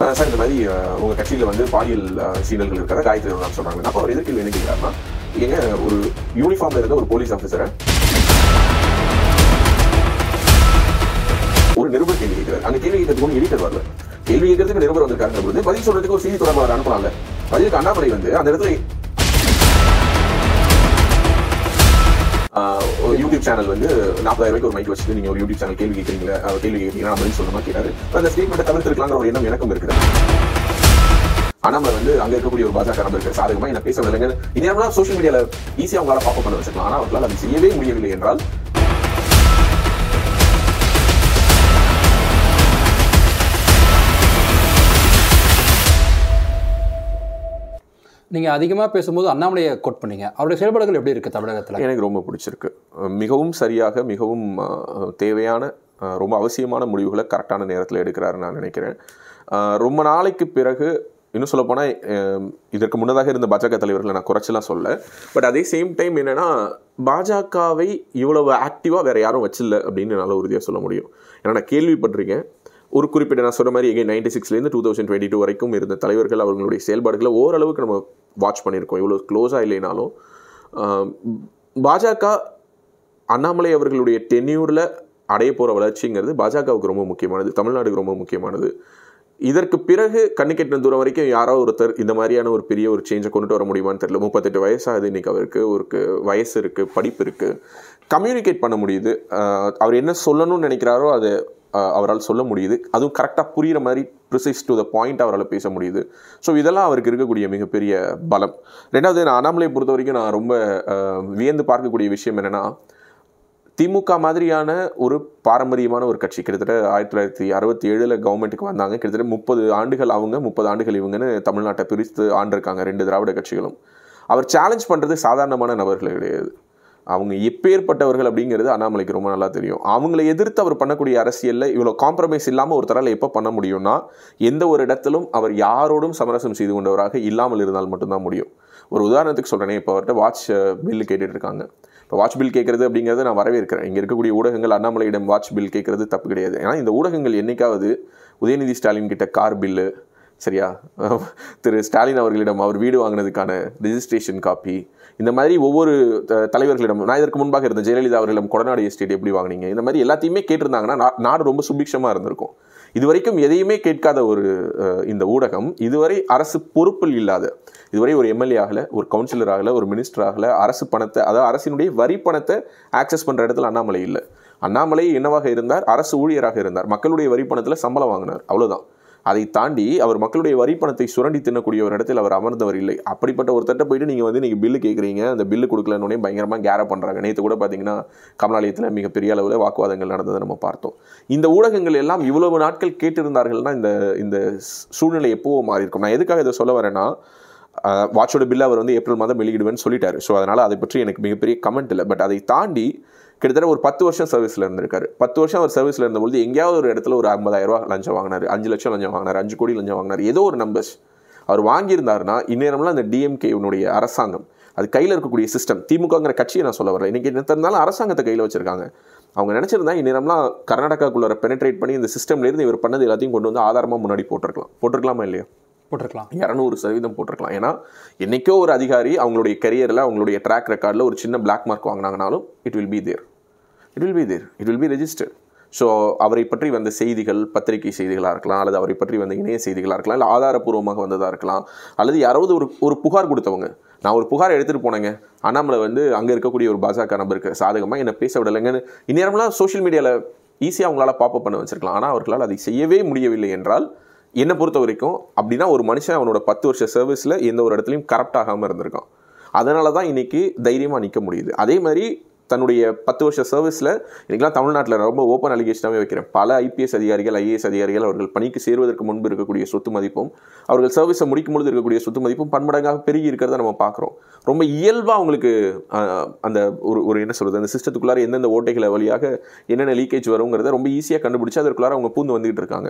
Sir இந்த மாதிரி உங்க கட்சியில வந்து பாலியல் அஹ், சீனல்கள் இருக்கிறத காயத்ரி தான் சொல்றாங்க. அப்போ அவர் எதிர்க்கு என்ன கேட்கிறாருன்னா ஏங்க ஒரு யூனிஃபார்ம்ல இருக்க ஒரு போலீஸ் ஆஃபீஸரை ஒரு நிருபர் கேள்வி கேட்கிறார். அந்த கேள்வி கேட்கறதுக்கு எடிட்டர் வரல. கேள்வி கேட்கறதுக்கு நிருபர் வந்திருக்காங்க பொழுது பதில் சொல்றதுக்கு ஒரு செய்தி தொடர்பாளர் அனுப்பலாம்ல. பதிலுக்கு அண்ணாமலை வந்து அந்த இடத்துல ஒரு யூடியூப் சேனல் வந்து நாற்பதாயிரம் ரூபாய்க்கு ஒரு மைக் வச்சுட்டு நீங்க ஒரு யூடியூப் சேனல் கேள்வி கேட்கறீங்களா? கேள்வி கேட்கறீங்கன்னா அப்படின்னு சொல்ல மாதிரி கேட்டாரு அந்த ஸ்டேட்மெண்ட்டை தவிர்த்திருக்கலாங்கிற ஒரு எண்ணம் எனக்கும் இருக்குது. அண்ணாமலை வந்து அங்க இருக்கக்கூடிய ஒரு பாஜக இருக்கு சாதகமா என்ன பேச விடலைங்க. இதே சோஷியல் மீடியால ஈஸியா அவங்களால பாப்ப பண்ண வச்சுக்கலாம். ஆனா அவர்களால் அதை செய்யவே முடியவில்லை என்றால் நீங்கள் அதிகமாக பேசும்போது அண்ணாமலையை கோட் பண்ணீங்க. அவருடைய செயல்பாடுகள் எப்படி இருக்குது தமிழகத்தில்? எனக்கு ரொம்ப பிடிச்சிருக்கு. மிகவும் சரியாக மிகவும் தேவையான ரொம்ப அவசியமான முடிவுகளை கரெக்டான நேரத்தில் எடுக்கிறாருன்னு நான் நினைக்கிறேன். ரொம்ப நாளைக்கு பிறகு இன்னும் சொல்லப்போனால் இதற்கு முன்னதாக இருந்த பாஜக தலைவர்களை நான் குறைச்சலாம் சொல்ல பட் அதே சேம் டைம் என்னென்னா பாஜகவை இவ்வளவு ஆக்டிவாக வேறு யாரும் வச்சில்ல அப்படின்னு என்னால் உறுதியாக சொல்ல முடியும். ஏன்னா நான் கேள்விப்பட்டிருக்கேன். ஒரு குறிப்பிட்ட நான் சொன்ன மாதிரி எகைன் நைன்டி சிக்ஸ்லேருந்து டூ தௌசண்ட் டுவெண்ட்டி டூ வரைக்கும் இருந்த தலைவர்கள் அவர்களுடைய செயல்பாடுகளை ஓரளவுக்கு நம்ம வாட்ச் பண்ணியிருக்கோம். இவ்வளோ க்ளோஸாக இல்லைனாலும் பாஜக அண்ணாமலை அவர்களுடைய டென்யூரில் அடைய போகிற வளர்ச்சிங்கிறது பாஜகவுக்கு ரொம்ப முக்கியமானது தமிழ்நாடுக்கு ரொம்ப முக்கியமானது. இதற்கு பிறகு கண்ணு கெட்டின தூரம் வரைக்கும் யாரோ ஒருத்தர் இந்த மாதிரியான ஒரு பெரிய ஒரு சேஞ்சை கொண்டுட்டு வர முடியுமான்னு தெரியல. முப்பத்தெட்டு வயசாகுது இன்னைக்கு அவருக்கு ஒரு வயசு இருக்குது படிப்பு இருக்குது கம்யூனிகேட் பண்ண முடியுது. அவர் என்ன சொல்லணும்னு நினைக்கிறாரோ அதை அவரால் சொல்ல முடியுது. அதுவும் கரெக்டாக புரிகிற மாதிரி ப்ரிசைஸ் டு த பாயிண்ட் அவரால் பேச முடியுது. ஸோ இதெல்லாம் அவருக்கு இருக்கக்கூடிய மிகப்பெரிய பலம். ரெண்டாவது நான் அண்ணாமலையை பொறுத்த வரைக்கும் நான் ரொம்ப வியந்து பார்க்கக்கூடிய விஷயம் என்னென்னா திமுக மாதிரியான ஒரு பாரம்பரியமான ஒரு கட்சி கிட்டத்தட்ட ஆயிரத்தி தொள்ளாயிரத்தி அறுபத்தி ஏழில் கவர்மெண்ட்டுக்கு வந்தாங்க. கிட்டத்தட்ட முப்பது ஆண்டுகள் அவங்க முப்பது ஆண்டுகள் இவங்கன்னு தமிழ்நாட்டை பிரித்து ஆண்டிருக்காங்க ரெண்டு திராவிட கட்சிகளும். அவர் சேலஞ்ச் பண்ணுறது சாதாரணமான நபர்கள் கிடையாது. அவங்க எப்பேற்பட்டவர்கள் அப்படிங்கிறது அண்ணாமலைக்கு ரொம்ப நல்லா தெரியும். அவங்களை எதிர்த்து அவர் பண்ணக்கூடிய அரசியலில் இவ்வளோ காம்ப்ரமைஸ் இல்லாமல் ஒருத்தரால் எப்போ பண்ண முடியும்னா எந்த ஒரு இடத்திலும் அவர் யாரோடும் சமரசம் செய்து கொண்டவராக இல்லாமல் இருந்தால் மட்டும்தான் முடியும். ஒரு உதாரணத்துக்கு சொல்கிறேனே இப்போ அவர்கிட்ட வாட்ச் பில்லு கேட்டுட்டு இருக்காங்க. இப்போ வாட்ச் பில் கேட்குறது அப்படிங்கிறத நான் வரவேற்கிறேன். இங்கே இருக்கக்கூடிய ஊடகங்கள் அண்ணாமலையிடம் வாட்ச் பில் கேட்குறது தப்பு கிடையாது. ஏன்னா இந்த ஊடகங்கள் என்னைக்காவது உதயநிதி ஸ்டாலின் கிட்ட கார் பில்லு சரியா? திரு ஸ்டாலின் அவர்களிடம் அவர் வீடு வாங்கினதுக்கான ரிஜிஸ்ட்ரேஷன் காப்பி இந்த மாதிரி ஒவ்வொரு தலைவர்களிடம் நான் இதற்கு முன்பாக இருந்த ஜெயலலிதா அவர்களிடம் கொடநாடு எஸ்டேட் எப்படி வாங்கினீங்க? இந்த மாதிரி எல்லாத்தையுமே கேட்டிருந்தாங்கன்னா நாடு ரொம்ப சுபிக்ஷமாக இருந்திருக்கும். இதுவரைக்கும் எதையுமே கேட்காத ஒரு இந்த ஊடகம் இதுவரை அரசு பொறுப்பில் இல்லாத இதுவரை ஒரு எம்எல்ஏ ஆகல ஒரு கவுன்சிலர் ஆகல ஒரு மினிஸ்டர் ஆகல அரசு பணத்தை அதாவது அரசினுடைய வரி பணத்தை ஆக்சஸ் பண்ணுற இடத்துல அண்ணாமலை இல்லை. அண்ணாமலை என்னவாக இருந்தார்? அரசு ஊழியராக இருந்தார். மக்களுடைய வரி பணத்தில் சம்பளம் வாங்கினார். அவ்வளோதான் அதை தாண்டி அவர் மக்களுடைய வரி பணத்தை சுரண்டி தின்னக்கூடிய ஒரு இடத்தில் அவர் அமர்ந்தவர் இல்லை. அப்படிப்பட்ட ஒரு தட்டை போயிட்டு நீங்கள் வந்து நீங்கள் பில்லு கேட்குறீங்க அந்த பில்லு கொடுக்கலன்னு பயங்கரமாக கேர பண்ணுறாங்க நேற்று கூட பார்த்தீங்கன்னா கமலாலயத்தில் மிகப்பெரிய அளவில் வாக்குவாதங்கள் நடந்ததை நம்ம பார்த்தோம். இந்த ஊடகங்கள் எல்லாம் இவ்வளவு நாட்கள் கேட்டிருந்தார்கள்னா இந்த இந்த சூழ்நிலை எப்போவோ மாறி இருக்கும். நான் எதுக்காக இதை சொல்ல வரேன்னா வாட்சோட பில்லை அவர் வந்து ஏப்ரல் மாதம் வெளியிடுவேன்னு சொல்லிட்டாரு. ஸோ அதனால் அதை பற்றி எனக்கு மிகப்பெரிய கமெண்ட் இல்லை. பட் அதை தாண்டி கிட்டத்தட்ட ஒரு பத்து வருஷம் சர்வீஸில் இருந்திருக்காரு. பத்து வருஷம் அவர் சர்வீஸில் இருந்தபொழுது எங்கேயாவது ஒரு இடத்துல ஒரு ஐம்பதாயிரரூவா லஞ்சம் வாங்கினார் அஞ்சு லட்சம் லஞ்சம் வாங்கினார் அஞ்சு கோடி லஞ்சம் வாங்கினார் ஏதோ ஒரு நம்பர்ஸ் அவர் வாங்கியிருந்தாருன்னா இந்நேரம்லாம் அந்த டிஎம்கேனுடைய அரசாங்கம் அது கையில் இருக்கக்கூடிய சிஸ்டம் திமுகங்கிற கட்சியை நான் சொல்ல வரல. இன்றைக்கி என்ன இருந்தாலும் அரசாங்கத்தை கையில் வச்சிருக்காங்க. அவங்க நினைச்சிருந்தா இந்நேரம்லாம் கர்நாடகாக்குள்ளே பெனட்ரேட் பண்ணி இந்த சிஸ்டம்லேருந்து இவர் பண்ணது எல்லாத்தையும் கொண்டு வந்து ஆதாரமாக முன்னாடி போட்டிருக்கலாம். போட்டிருக்கலாமா இல்லையா? போட்டிருக்கலாம். இரநூறு சதவீதம் போட்டிருக்கலாம். ஏன்னா என்னைக்கோ ஒரு அதிகாரி அவங்களுடைய கரியரில் அவங்களுடைய ட்ராக் ரெக்கார்டில் ஒரு சின்ன black mark வாங்கினாங்கனாலும் it will be there it will be there it will be registered so அவரை பற்றி வந்த செய்திகள் பத்திரிகை செய்திகளாக இருக்கலாம் அல்லது அவரை பற்றி வந்த இணைய செய்திகளாக இருக்கலாம் இல்லை ஆதாரப்பூர்வமாக வந்ததாக இருக்கலாம் அல்லது யாராவது ஒரு ஒரு புகார் கொடுத்தவங்க. நான் ஒரு புகார் எடுத்துகிட்டு போனேங்க. அண்ணாமலை வந்து அங்கே இருக்கக்கூடிய ஒரு பாஜக நபருக்கு சாதகமாக என்னை பேச விடலைங்கன்னு இந்நேரம்லாம் சோஷியல் மீடியாவில் ஈஸியாக அவங்களால பாப்பப் பண்ண வச்சுருக்கலாம். ஆனால் அவர்களால் அதை செய்யவே முடியவில்லை என்றால் என்னை பொறுத்த வரைக்கும் அப்படின்னா ஒரு மனுஷன் அவனோட பத்து வருஷ சர்வீஸில் எந்த ஒரு இடத்துலையும் கரப்ட் ஆகாமல் இருந்திருக்கான். அதனால தான் இன்றைக்கி தைரியமாக நிற்க முடியுது. அதே மாதிரி தன்னுடைய பத்து வருஷ சர்வீஸில் இன்றைக்கெலாம் தமிழ்நாட்டில் ரொம்ப ஓப்பன் அலிகேஷனாகவே வைக்கிறேன். பல ஐபிஎஸ் அதிகாரிகள் ஐஏஎஸ் அதிகாரிகள் அவர்கள் பணிக்கு சேருவதற்கு முன்பு இருக்கக்கூடிய சொத்து மதிப்பும் அவர்கள் சர்வீஸை முடிக்கும் பொழுது இருக்கக்கூடிய சொத்து மதிப்பும் பன்மடங்காக பெருகி இருக்கிறத நம்ம பார்க்குறோம். ரொம்ப இயல்பாக அவங்களுக்கு அந்த ஒரு ஒரு என்ன சொல்கிறது அந்த சிஸ்டத்துக்குள்ளார எந்தெந்த ஓட்டைகளை வழியாக என்னென்ன லீக்கேஜ் வருங்கிறத ரொம்ப ஈஸியாக கண்டுபிடிச்சி அதற்குள்ளார அவங்க பூந்து வந்துகிட்டு இருக்காங்க.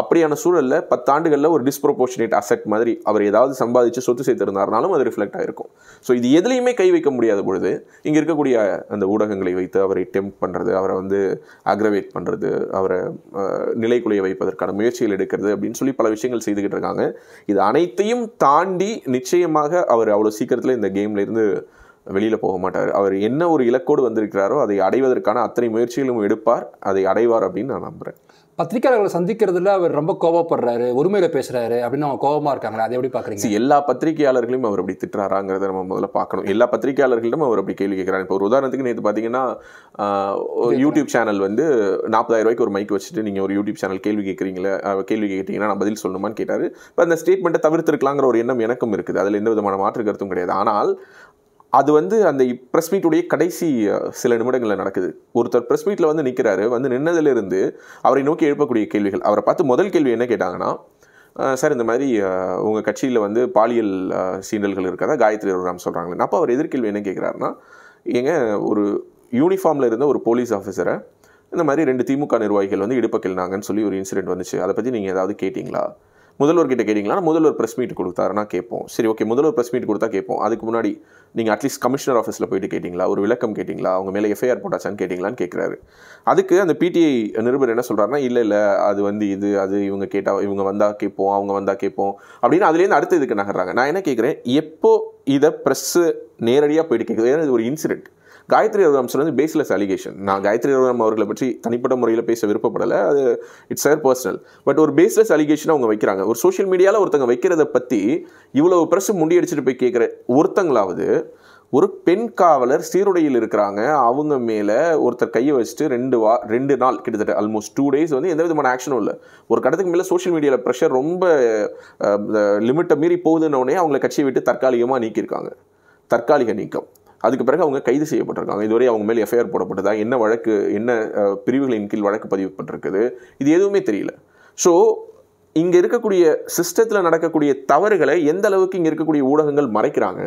அப்படியான சூழலில் பத்தாண்டுகளில் ஒரு டிஸ்ப்ரொபோர்ஷனேட் அசெட் மாதிரி அவர் ஏதாவது சம்பாதிச்சு சொத்து சேர்த்திருந்தாருனாலும் அது ரிஃப்ளெக்ட் ஆகிருக்கும் ஸோ இது எதுலையுமே கை வைக்க முடியாத பொழுது இங்கே இருக்கக்கூடிய அந்த ஊடகங்களை வைத்து அவரை டெம்ப் பண்ணுறது அவரை வந்து அக்ரவேட் பண்ணுறது அவரை நிலைக்குலைய வைப்பதற்கான முயற்சிகள் எடுக்கிறது அப்படின்னு சொல்லி பல விஷயங்கள் செய்துக்கிட்டு இருக்காங்க. இது அனைத்தையும் தாண்டி நிச்சயமாக அவர் அவ்வளோ சீக்கிரத்தில் இந்த கேம்லேருந்து வெளியில் போக மாட்டார். அவர் என்ன ஒரு இலக்கோடு வந்திருக்கிறாரோ அதை அடைவதற்கான அத்தனை முயற்சிகளும் எடுப்பார். அதை அடைவார் அப்படின்னு நான் நம்புகிறேன் பத்திரிக்கையாளர்களை சந்திக்கிறதுல அவர் ரொம்ப கோவப்படுறாரு உரிமையில பேசுறாரு அப்படின்னு அவங்க கோவமா இருக்காங்களா அதை எப்படி பாக்குறீங்க? See, எல்லா பத்திரிகையாளர்களையும் அவர் அப்படி திட்டுறாராங்கிறத நம்ம முதல்ல பார்க்கணும். எல்லா பத்திரிகையாளர்களிடம் அவர் அப்படி கேள்வி கேட்குறாரு இப்போ ஒரு உதாரணத்துக்கு நேற்று பார்த்தீங்கன்னா யூடியூப் சேனல் வந்து நாற்பதாயிரம் ரூபாய்க்கு ஒரு மைக் வச்சுட்டு நீங்கள் ஒரு யூடியூப் சேனல் கேள்வி கேட்குறீங்களே கேள்வி கேட்டீங்கன்னா நான் பதில் சொல்லணுமான்னு கேட்டார். இப்போ அந்த ஸ்டேட்மெண்ட்டை தவிர்த்திருக்கலாங்கிற ஒரு எண்ணம் எனக்கும் இருக்குது. அதில் எந்த விதமான மாற்று கருத்தும் கிடையாது. ஆனால் அது வந்து அந்த ப்ரெஸ் மீட்டுடைய கடைசி சில நிமிடங்களில் நடக்குது. ஒருத்தர் ப்ரெஸ் மீட்டில் வந்து நிற்கிறாரு வந்து நின்னதிலிருந்து அவரை நோக்கி எழுப்பக்கூடிய கேள்விகள். அவரை பார்த்து முதல் கேள்வி என்ன கேட்டாங்கன்னா சார் இந்த மாதிரி உங்கள் கட்சியில் வந்து பாலியல் சீண்டல்கள் இருக்கிறதா காயத்ரி ராம் சொல்கிறாங்களே அப்போ அவர் எதிர்கேள்வி என்ன கேட்குறாருன்னா ஏங்க ஒரு யூனிஃபார்மில் இருந்த ஒரு போலீஸ் ஆஃபீஸரை இந்த மாதிரி ரெண்டு திமுக நிர்வாகிகள் வந்து இடுப்பக்கில்னாங்கன்னு சொல்லி ஒரு இன்சிடென்ட் வந்துச்சு. அதை பற்றி நீங்கள் ஏதாவது கேட்டிங்களா? முதல்வர்கிட்ட கேட்டிங்களா? முதல்வர் ப்ரெஸ் மீட் கொடுத்தாருன்னா கேட்போம். சரி ஓகே முதல்வர் ப்ரெஸ் மீட் கொடுத்தா கேட்போம். அதுக்கு முன்னாடி நீங்கள் அட்லீஸ்ட் கமிஷனர் ஆஃபீஸில் போயிட்டு கேட்டிங்களா? ஒரு விளக்கம் கேட்டிங்களா? அவங்க மேலே எஃப்ஐஆர் போட்டாச்சான்னு கேட்டிங்களான்னு கேட்குறாரு அதுக்கு அந்த பிடிஐ நிருபர் என்ன சொல்கிறாருன்னா இல்லை இல்லை அது வந்து இது அது இவங்க கேட்டால் இவங்க வந்தால் கேட்போம் அவங்க வந்தால் கேட்போம். அப்படின்னு அதுலேருந்து அடுத்த இதுக்கு நகர்றாங்க. நான் என்ன கேட்குறேன் எப்போ இதை ப்ரெஸ்ஸு நேரடியாக போயிட்டு கேட்குது ஏன்னா இது ஒரு இன்சிடென்ட் காயத்ரி ரகுராம் சொன்னது பேஸ்லெஸ் அலிகேஷன் நான் காயத்ரி ரகுராம் அவர்களை பற்றி தனிப்பட்ட முறையில் பேச விருப்பப்படலை. அது இட்ஸ் சேர் பர்சனல் பட் ஒரு பேஸ்லெஸ் அலிகேஷன் அவங்க வைக்கிறாங்க. ஒரு சோஷியல் மீடியாவில் ஒருத்தங்க வைக்கிறத பற்றி இவ்வளோ ப்ரெஸ் முண்டியடிச்சிட்டு போய் கேட்குற ஒருத்தங்களாவது ஒரு பெண் காவலர் சீருடையில் இருக்கிறாங்க. அவங்க மேலே ஒருத்தர் கையை வச்சுட்டு ரெண்டு வா ரெண்டு நாள் கிட்டத்தட்ட ஆல்மோஸ்ட் டூ டேஸ் வந்து எந்த விதமான ஆக்ஷனும் இல்லை. ஒரு கடத்துக்கு மேலே சோஷியல் மீடியாவில் ப்ரெஷர் ரொம்ப லிமிட்டை மீறி போகுதுன்னொடனே அவங்களை அவங்கள கட்சியை விட்டு தற்காலிகமாக நீக்கியிருக்காங்க. தற்காலிக நீக்கம். அதுக்கு பிறகு அவங்க கைது செய்யப்பட்டிருக்காங்க. இதுவரை அவங்க மேலே எஃப்ஐஆர் போடப்பட்டதா? என்ன வழக்கு? என்ன பிரிவுகளின் கீழ் வழக்கு பதிவுப்பட்டிருக்குது இது எதுவுமே தெரியல. ஸோ இங்கே இருக்கக்கூடிய சிஸ்டத்தில் நடக்கக்கூடிய தவறுகளை எந்த அளவுக்கு இங்கே இருக்கக்கூடிய ஊடகங்கள் மறைக்கிறாங்க?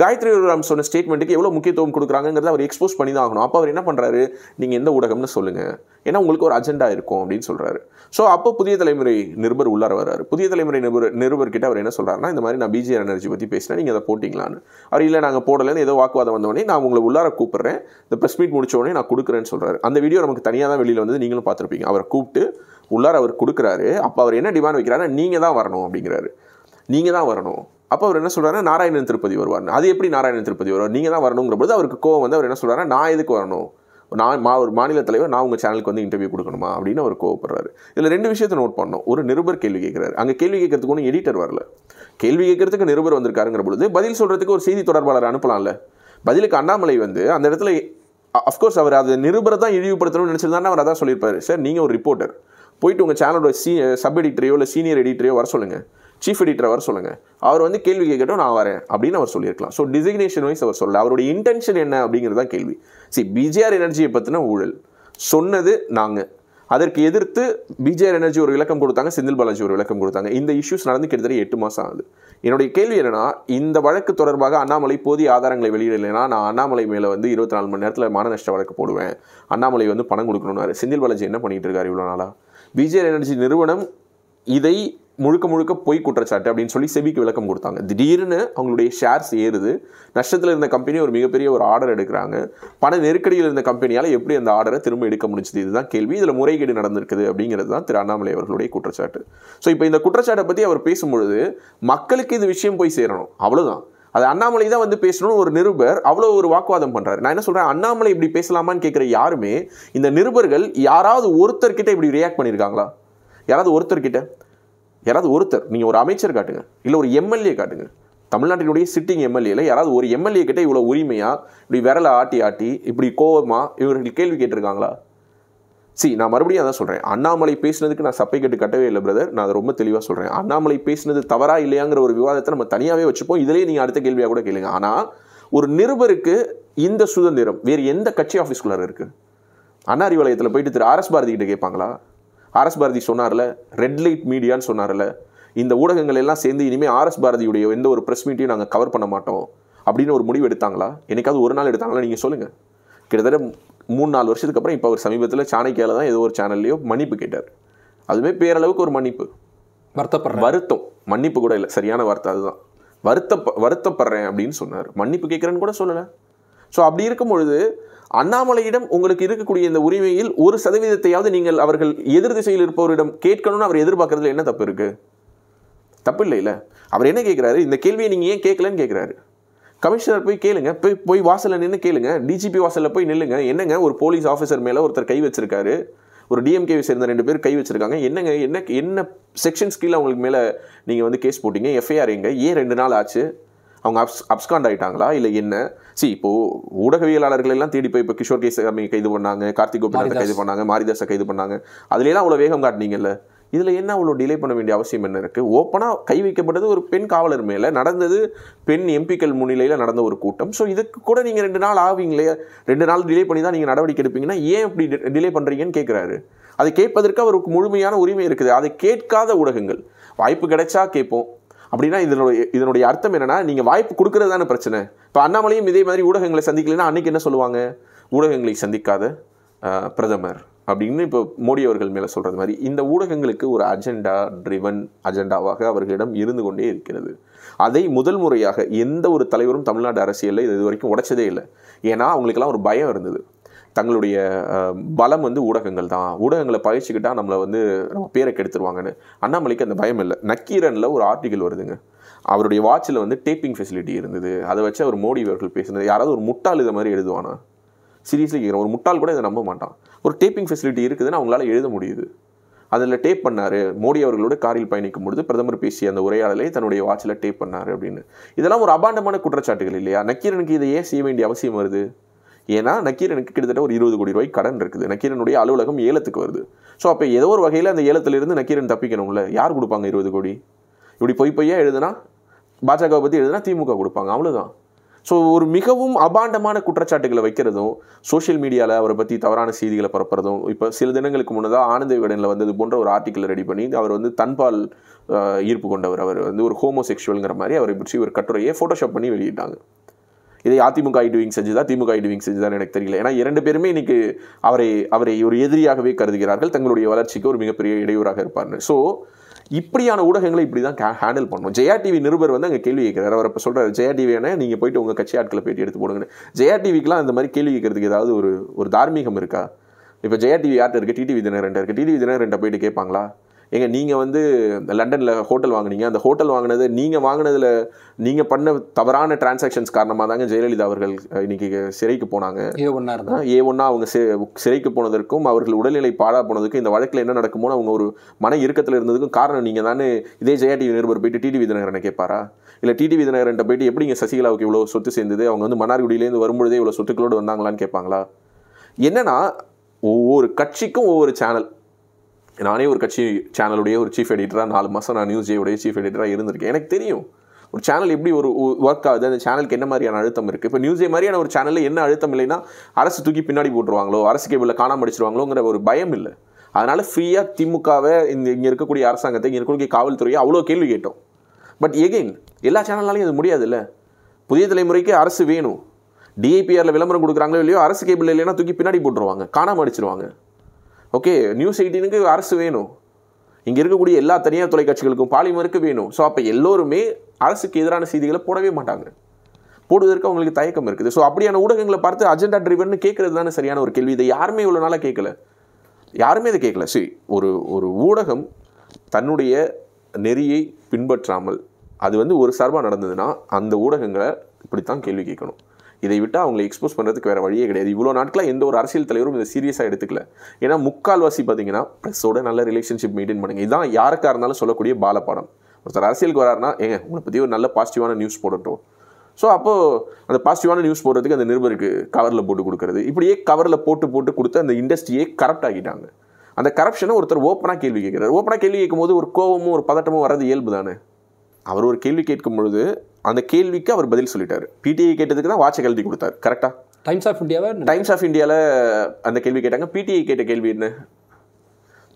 காயத்ரி ராம் சொன்ன ஸ்டேட்மெண்ட்டுக்கு எவ்வளோ முக்கியத்துவம் கொடுக்குறாங்கிறத அவர் எக்ஸ்போஸ் பண்ணி தான் ஆகணும். அப்போ அவர் என்ன பண்ணுறாரு நீங்கள் எந்த ஊடகம்னு சொல்லுங்கள் ஏன்னா உங்களுக்கு ஒரு அஜெண்டா இருக்கும் அப்படின்னு சொல்கிறாரு ஸோ அப்போ புதிய தலைமுறை நிருபர் உள்ளார வர்றாரு. புதிய தலைமுறை நிருபர் நிருபர்கிட்ட அவர் என்ன சொல்கிறாருன்னா இந்த மாதிரி நான் பிஜே எனர்ஜி பற்றி பேசினேன் நீங்கள் அதை போட்டிங்களான்னு. அவர் இல்லை நாங்கள் போடலன்னு ஏதோ வாக்குவாதம் வந்தோடனே நான் உங்களை உள்ளார கூப்பிட்றேன். இந்த ப்ரெஸ் மீட் முடிச்ச உடனே நான் கொடுக்குறேன்னு சொல்கிறாரு அந்த வீடியோ நமக்கு தனியாக தான் வெளியில் வந்து நீங்களும் பார்த்துருப்பீங்க. அவரை கூப்பிட்டு உள்ளார அவர் கொடுக்குறாரு. அப்போ அவர் என்ன டிமாண்ட் வைக்கிறாரு நீங்கள் தான் வரணும் அப்படிங்கிறாரு. நீங்கள் தான் வரணும். அப்போ அவர் என்ன சொல்கிறாரு நாராயணன் திருப்பதி வருவார். அது எப்படி நாராயணன் திருப்பதி வருவார்? நீங்கள் தான் வரணுங்கிற பொழுது அவருக்கு கோவம் வந்து அவர் என்ன சொல்கிறாரு நான் எதுக்கு வரணும்? நான் மா ஒரு மாநில தலைவர் நான் உங்கள் சேனலுக்கு வந்து இன்டர்வியூ கொடுக்கணுமா? அப்படின்னு அவர் கோவப்படுறாரு. இதில் ரெண்டு விஷயத்தை நோட் பண்ணோம் ஒரு நிருபர் கேள்வி கேட்குறாரு. அங்கே கேள்வி கேட்கறதுக்கு ஒன்றும் எடிட்டர் வரல. கேள்வி கேட்கறதுக்கு நிருபர் வந்திருக்காருங்கிற பொழுது பதில் சொல்கிறதுக்கு ஒரு செய்தி தொடர்பாளர் அனுப்பலாம்ல? பதிலுக்கு அண்ணாமலை வந்து அந்த இடத்துல அஃப்கோர்ஸ் அவர் அது நிருபரை தான் இழிவுபடுத்தணும்னு நினச்சிருந்தாருன்னா அவர் அதான் சொல்லியிருப்பாரு. சார் நீங்கள் ஒரு ரிப்போர்ட்டர் போயிட்டு உங்கள் சேனலோட சீ சப் எடிட்டரையோ இல்லை சீனியர் எடிட்டரையோ வர சொல்லுங்கள் சீஃப் எடிட்டரை வர சொல்லுங்கள் அவர் வந்து கேள்வி கேட்கட்டும் நான் வரேன் அப்படின்னு அவர் சொல்லியிருக்கலாம். ஸோ டிசிக்னேஷன் வைஸ் அவர் சொல்லல. அவருடைய இன்டென்ஷன் என்ன அப்படிங்கிறது தான் கேள்வி சி பிஜிஆர் எனர்ஜியை பற்றின ஊழல். சொன்னது நாங்கள் அதற்கு எதிர்த்து பிஜேஆர் எனர்ஜி ஒரு விளக்கம் கொடுத்தாங்க செந்தில் பாலாஜி ஒரு விளக்கம் கொடுத்தாங்க. இந்த இஷ்யூஸ் நடந்து கிட்டத்தட்ட எட்டு மாதம் ஆகுது. என்னுடைய கேள்வி என்னன்னா இந்த வழக்கு தொடர்பாக அண்ணாமலை போதிய ஆதாரங்களை வெளியிடலைன்னா நான் அண்ணாமலை மேலே வந்து இருபத்தி நாலு மணி நேரத்தில் மான நஷ்ட வழக்கு போடுவேன். அண்ணாமலை வந்து பணம் கொடுக்கணும்னாரு. செந்தில் பாலாஜி என்ன பண்ணிகிட்டு இருக்காரு இவ்வளோ நாளாக பிஜேஆர் எனர்ஜி நிறுவனம் இதை முழுக்க முழுக்க பொய் குற்றச்சாட்டு அப்படின்னு சொல்லி செபிக்கு விளக்கம் கொடுத்தாங்க. திடீர்னு அவங்களுடைய ஷேர்ஸ் ஏறுது. நஷ்டத்தில் இருந்த கம்பெனி ஒரு மிகப்பெரிய ஒரு ஆர்டர் எடுக்கிறாங்க. பண நெருக்கடியில் இருந்த கம்பெனியால் எப்படி அந்த ஆர்டரை திரும்ப எடுக்க முடிஞ்சது? இதுதான் கேள்வி. இதில் முறைகேடு நடந்திருக்குது அப்படிங்கிறது தான் திரு அண்ணாமலை அவர்களுடைய குற்றச்சாட்டு. ஸோ இப்போ இந்த குற்றச்சாட்டை பற்றி அவர் பேசும்பொழுது மக்களுக்கு இது விஷயம் போய் சேரணும். அவ்வளோதான் அது அண்ணாமலை தான் வந்து பேசணும்னு ஒரு நிருபர் அவ்வளோ ஒரு வாக்குவாதம் பண்ணுறாரு நான் என்ன சொல்கிறேன் அண்ணாமலை இப்படி பேசலாமான்னு கேட்குற யாருமே இந்த நிருபர்கள் யாராவது ஒருத்தர்கிட்ட இப்படி ரியாக்ட் பண்ணியிருக்காங்களா யாராவது ஒருத்தர்கிட்ட? யாராவது ஒருத்தர் நீங்கள் ஒரு அமைச்சர் காட்டுங்க இல்லை ஒரு எம்எல்ஏ காட்டுங்க. தமிழ்நாட்டினுடைய சிட்டிங் எம்எல்ஏல யாராவது ஒரு எம்எல்ஏ கிட்ட இவ்வளோ உரிமையாக இப்படி விரலை ஆட்டி ஆட்டி இப்படி கோவமாக இவர்கள் கேள்வி கேட்டிருக்காங்களா? சி நான் மறுபடியும் அதான் சொல்கிறேன் அண்ணாமலை பேசினதுக்கு நான் சப்பை கட்டு கட்டவே இல்லை பிரதர் நான் அதை ரொம்ப தெளிவாக சொல்கிறேன் அண்ணாமலை பேசினது தவறா இல்லையாங்கிற ஒரு விவாதத்தை நம்ம தனியாகவே வச்சுப்போம். இதிலேயே நீங்கள் அடுத்த கேள்வியாக கூட கேளுங்க. ஆனால் ஒரு நிருபருக்கு இந்த சுதந்திரம் வேறு எந்த கட்சி ஆஃபீஸ்குள்ளார இருக்குது அண்ணா வளையத்தில் போயிட்டு திரு ஆர்எஸ் பாரதி கிட்ட கேட்பாங்களா? ஆர்எஸ் பாரதி சொன்னார்ல ரெட் லைட் மீடியான்னு சொன்னார்ல இந்த ஊடகங்கள் எல்லாம் சேர்ந்து இனிமேல் ஆர்எஸ் பாரதியுடைய எந்த ஒரு ப்ரெஸ் மீட்டையும் நாங்கள் கவர் பண்ண மாட்டோம் அப்படின்னு ஒரு முடிவு எடுத்தாங்களா? என்னைக்காவது ஒரு நாள் எடுத்தாங்களா? நீங்கள் சொல்லுங்கள் கிட்டத்தட்ட மூணு நாலு வருஷத்துக்கு அப்புறம் இப்போ அவர் சமீபத்தில் சாணக்கியால தான் ஏதோ ஒரு சேனல்லையோ மன்னிப்பு கேட்டார். அதுவே பேரளவுக்கு ஒரு மன்னிப்பு. வருத்தப்படுறேன். வருத்தம். மன்னிப்பு கூட இல்லை. சரியான வார்த்தை அதுதான். வருத்த வருத்தப்படுறேன் அப்படின்னு சொன்னார். மன்னிப்பு கேட்குறேன்னு கூட சொல்லலை. ஸோ அப்படி இருக்கும் பொழுது அண்ணாமலையிடம் உங்களுக்கு இருக்கக்கூடிய இந்த உரிமையில் ஒரு சதவீதத்தையாவது நீங்கள் அவர்கள் எதிர் திசையில் இருப்பவரிடம் கேட்கணும்னு அவர் எதிர்பார்க்கறதுல என்ன தப்பு இருக்கு? தப்பு இல்லைல்ல. அவர் என்ன கேட்குறாரு? இந்த கேள்வியை நீங்கள் ஏன் கேட்கலன்னு கேட்குறாரு. கமிஷனர் போய் கேளுங்க. போய் போய் வாசலில் நின்று கேளுங்க. டிஜிபி வாசலில் போய் நில்லுங்க. என்னங்க ஒரு போலீஸ் ஆஃபீஸர் மேலே ஒருத்தர் கை வச்சிருக்காரு? ஒரு டிஎம்கேவை சேர்ந்த ரெண்டு பேர் கை வச்சிருக்காங்க. என்னங்க என்ன என்ன செக்ஷன்ஸ் கீழே அவங்களுக்கு மேலே நீங்கள் வந்து கேஸ் போட்டீங்க? எஃப்ஐஆர் எங்க? ஏன் ரெண்டு நாள் ஆச்சு? அவங்க அப்ஸ் அப்ஸ்காண்ட் ஆயிட்டாங்களா? இல்லை என்ன? சி இப்போ ஊடகவியலாளர்கள் எல்லாம் தேடி போய் இப்போ கிஷோர் கேஸ் கைது பண்ணாங்க கார்த்திக் கோபிநாத்தை கைது பண்ணாங்க மாரிதாஸை கைது பண்ணாங்க. அதுல எல்லாம் அவ்வளோ வேகம் காட்டினீங்கல்ல? இதில் என்ன அவ்வளோ டிலே பண்ண வேண்டிய அவசியம் என்ன இருக்குது ஓப்பனாக கை வைக்கப்பட்டது ஒரு பெண் காவலர் மேலே நடந்தது பெண் எம்பிக்கள் முன்னிலையில் நடந்த ஒரு கூட்டம். ஸோ இதுக்கு கூட நீங்கள் ரெண்டு நாள் ஆவீங்களே ரெண்டு நாள் டிலே பண்ணி தான் நீங்கள் நடவடிக்கை எடுப்பீங்கன்னா ஏன் இப்படி டிலே பண்ணுறீங்கன்னு கேட்குறாரு அதை கேட்பதற்கு அவருக்கு முழுமையான உரிமை இருக்குது. அதை கேட்காத ஊடகங்கள் வாய்ப்பு கிடைச்சா கேட்போம். அப்படின்னா இதனுடைய இதனுடைய அர்த்தம் என்னென்னா நீங்கள் வாய்ப்பு கொடுக்குறது தானே பிரச்சனை. இப்போ அண்ணாமலையும் இதே மாதிரி ஊடகங்களை சந்திக்கலைன்னா அன்றைக்கி என்ன சொல்லுவாங்க? ஊடகங்களை சந்திக்காத பிரதமர். அப்படின்னு இப்போ மோடி அவர்கள் மேலே சொல்கிறது மாதிரி இந்த ஊடகங்களுக்கு ஒரு அஜெண்டா ட்ரிவன் அஜெண்டாவாக அவர்களிடம் இருந்து கொண்டே இருக்கிறது. அதை முதல் முறையாக எந்த ஒரு தலைவரும் தமிழ்நாடு அரசியலில் இது வரைக்கும் உடைச்சதே இல்லை. ஏன்னா அவங்களுக்கெல்லாம் ஒரு பயம் இருந்தது. தங்களுடைய பலம் வந்து ஊடகங்கள் தான். ஊடகங்களை பயிற்சிக்கிட்டா நம்மளை வந்து நம்ம பேரை கெடுத்துருவாங்கன்னு. அண்ணாமலைக்கு அந்த பயம் இல்லை. நக்கீரனில் ஒரு ஆர்டிகல் வருதுங்க. அவருடைய வாட்சில் வந்து டேப்பிங் ஃபெசிலிட்டி இருந்தது. அதை வச்சு அவர் மோடி அவர்கள் பேசுனது. யாராவது ஒரு முட்டாள் இதை மாதிரி எழுதுவானா? சீரியஸ்லி கேட்குறேன் ஒரு முட்டாள் கூட இதை நம்ப மாட்டான். ஒரு டேப்பிங் ஃபெசிலிட்டி இருக்குதுன்னு அவங்களால எழுத முடியுது. அதில் டேப் பண்ணார். மோடி அவர்களோட காரில் பயணிக்கும் பொழுது பிரதமர் பேசிய அந்த உரையாடலை தன்னுடைய வாட்சில் டேப் பண்ணார் அப்படின்னு. இதெல்லாம் ஒரு அபாண்டமான குற்றச்சாட்டுகள் இல்லையா? நக்கீரனுக்கு இதை ஏன் செய்ய வேண்டிய அவசியம் வருது? ஏன்னா நக்கீரனுக்கு கிட்டத்தட்ட ஒரு இருபது கோடி ரூபாய் கடன் இருக்குது. நக்கீரனுடைய அலுவலகம் ஏலத்துக்கு வருது. ஸோ அப்போ ஏதோ ஒரு வகையில் அந்த ஏலத்திலிருந்து நக்கீரன் தப்பிக்கணும்ல? யார் கொடுப்பாங்க இருபது கோடி? இப்படி பொய் பொய்யா எழுதுனா பாஜகவை பற்றி எழுதுனா திமுக கொடுப்பாங்க. அவ்வளோதான் ஸோ ஒரு மிகவும் அபாண்டமான குற்றச்சாட்டுகளை வைக்கிறதும் சோஷியல் மீடியாவில் அவரை பற்றி தவறான செய்திகளை பரப்புறதும் இப்போ சில தினங்களுக்கு முன்னதாக ஆனந்த விகடனில் வந்தது போன்ற ஒரு ஆர்டிக்கல் ரெடி பண்ணி அவர் வந்து தன்பால் ஈர்ப்பு கொண்டவர். அவர் வந்து ஒரு ஹோமோசெக்சுவல்ங்கிற மாதிரி அவரை பற்றி ஒரு கட்டுரையை ஃபோட்டோஷாப் பண்ணி வெளியிட்டாங்க. இதை அதிமுக ஐடிவிங் செஞ்சுதா திமுக ஐடிவிங் செஞ்சுதான் எனக்கு தெரியல. ஏன்னா இரண்டு பேருமே இன்னைக்கு அவரை அவரை ஒரு எதிரியாகவே கருதுகிறார்கள். தங்களுடைய வளர்ச்சிக்கு ஒரு மிகப்பெரிய இடையூறாக இருப்பார்னு ஸோ இப்படியான ஊடகங்களை இப்படி தான் ஹேண்டில் பண்ணணும். ஜெயா டிவி நிருபர் வந்து அங்கே கேள்வி கேட்குறாரு. அவர் இப்போ சொல்கிறார் ஜெயா டிவி நீங்கள் போயிட்டு உங்கள் கட்சி ஆட்களை போய்ட்டு எடுத்து போடுங்கன்னு. ஜெயா டிவிக்கெலாம் இந்த மாதிரி கேள்வி கேட்கறதுக்கு ஏதாவது ஒரு ஒரு தார்மீகம் இருக்கா? இப்போ ஜெயா டிவி யார்கிட்ட இருக்குது டிடிவி தினகரன் இருக்குது டிடிவி தினகரன் போயிட்டு கேட்பாங்களா? ஏங்க நீங்கள் வந்து லண்டனில் ஹோட்டல் வாங்குனீங்க. அந்த ஹோட்டல் வாங்கினது நீங்கள் வாங்கினதில் நீங்கள் பண்ண தவறான டிரான்சாக்ஷன்ஸ் காரணமாக தாங்க ஜெயலலிதா அவர்கள் அஹ், இன்னைக்கு சிறைக்கு போனாங்க. ஏ ஒன்றா இருந்தா? ஏ ஒன்றா அவங்க சி- சிறைக்கு போனதற்கும் அவர்கள் உடல்நிலை பாழா போனதுக்கும் இந்த வழக்கில் என்ன நடக்குமோ அவங்க ஒரு மன இறுக்கத்தில் இருந்ததுக்கும் காரணம் நீங்கள் தானே இதே ஜெயா டிவி நிருபர் போயிட்டு டிடிவி தினகரனை கேட்பாரா? இல்லை டிடிவி தினகரன்ட்ட போயிட்டு எப்படிங்க சசிகலாவுக்கு இவ்வளோ சொத்து சேர்ந்தது? அவங்க வந்து மன்னார்குடியிலேருந்து வரும்பொழுதே இவ்வளோ சொத்துக்களோடு வந்தாங்களான்னு கேட்பாங்களா? என்னன்னா ஒவ்வொரு கட்சிக்கும் ஒவ்வொரு சேனல் நானே ஒரு கட்சி சேனலுடைய ஒரு சீஃப் எடிட்டராக நாலு மாதம் நான் நியூஸ் ஜேயுடைய சீஃப் எடிட்டராக இருந்திருக்கேன். எனக்கு தெரியும். ஒரு சேனல் எப்படி ஒரு ஒர்க் ஆகுது அந்த சேனலுக்கு என்ன மாதிரியான அழுத்தம் இருக்குது இப்போ நியூஸே மாதிரியான ஒரு சேனலில் என்ன அழுத்தம் இல்லைன்னா அரசு தூக்கி பின்னாடி போட்டுருவாங்களோ அரசு கேபிளில் காணாமல் அடிச்சிருவாங்களோங்கிற ஒரு பயம் இல்லை. அதனால் ஃப்ரீயாக திமுகவை இந்த இங்கே இருக்கக்கூடிய அரசாங்கத்தை இங்கே இருக்கக்கூடிய காவல்துறையை அவ்வளோ கேள்வி கேட்டோம். பட் எகெயின் எல்லா சேனல்னாலையும் அது முடியாதுல்ல. புதிய தலைமுறைக்கு அரசு வேணும். டிஐபிஆரில் விளம்பரம் கொடுக்குறாங்களோ இல்லையோ அரசு கேபிள் இல்லைன்னா தூக்கி பின்னாடி போட்டுருவாங்க காணாம அடிச்சிருவாங்க. ஓகே நியூஸ் எயிட்டீனுக்கு அரசு வேணும். இங்கே இருக்கக்கூடிய எல்லா தனியார் தொலைக்காட்சிகளுக்கும் பாலிமருக்கு வேணும். ஸோ அப்போ எல்லோருமே அரசுக்கு எதிரான செய்திகளை போடவே மாட்டாங்க. போடுவதற்கு அவங்களுக்கு தயக்கம் இருக்குது. ஸோ அப்படியான ஊடகங்களை பார்த்து அஜெண்டா ட்ரிவன் கேட்கறது தானே சரியான ஒரு கேள்வி. இதை யாருமே இவ்வளோ நாளாக கேட்கல. யாருமே இதை கேட்கல. சரி ஒரு ஒரு ஊடகம் தன்னுடைய நெறியை பின்பற்றாமல் அது வந்து ஒரு சார்பாக நடந்ததுன்னா அந்த ஊடகங்களை இப்படித்தான் கேள்வி கேட்கணும். இதை விட்டு அவங்களை எக்ஸ்போஸ் பண்ணுறதுக்கு வேறு வழியே கிடையாது. இவ்வளோ நாட்களாக எந்த ஒரு அரசியல் தலைவரும் இதை சீரியஸாக எடுத்துக்கல. ஏன்னா முக்கால்வாசி பார்த்தீங்கன்னா ப்ரெஸ்ஸோட நல்ல ரிலேஷன்ஷிப் மெயின்டைன் பண்ணுங்க. இதுதான் யாருக்காக இருந்தாலும் சொல்லக்கூடிய பாலப்பாடம் ஒருத்தர் அரசியலுக்கு வராருன்னா ஏங்க உங்களை பற்றி ஒரு நல்ல பாசிட்டிவான நியூஸ் போடட்டும். ஸோ அப்போது அந்த பாசிட்டிவான நியூஸ் போடுறதுக்கு அந்த நிருபருக்கு கவரில் போட்டு கொடுக்குறது. இப்படியே கவரில் போட்டு போட்டு கொடுத்து அந்த இண்டஸ்ட்ரியே கரப்ட் ஆகிட்டாங்க. அந்த கரப்ஷனை ஒருத்தர் ஓப்பனாக கேள்வி கேட்குறாரு. ஓப்பனாக கேள்வி கேட்கும்போது ஒரு கோவமும் ஒரு பதட்டமும் வர்றது இயல்பு தானே அவர் ஒரு கேள்வி கேட்கும் பொழுது அந்த கேள்விக்கு அவர் பதில் சொல்லிட்டாரு. பிடிஐ கேட்டதுக்கு தான் வாட்சை கழட்டி கொடுத்தாரு. கரெக்டாக டைம்ஸ் ஆஃப் இந்தியாவை டைம்ஸ் ஆஃப் இந்தியாவில் அந்த கேள்வி கேட்டாங்க. பிடிஐ கேட்ட கேள்வி என்ன?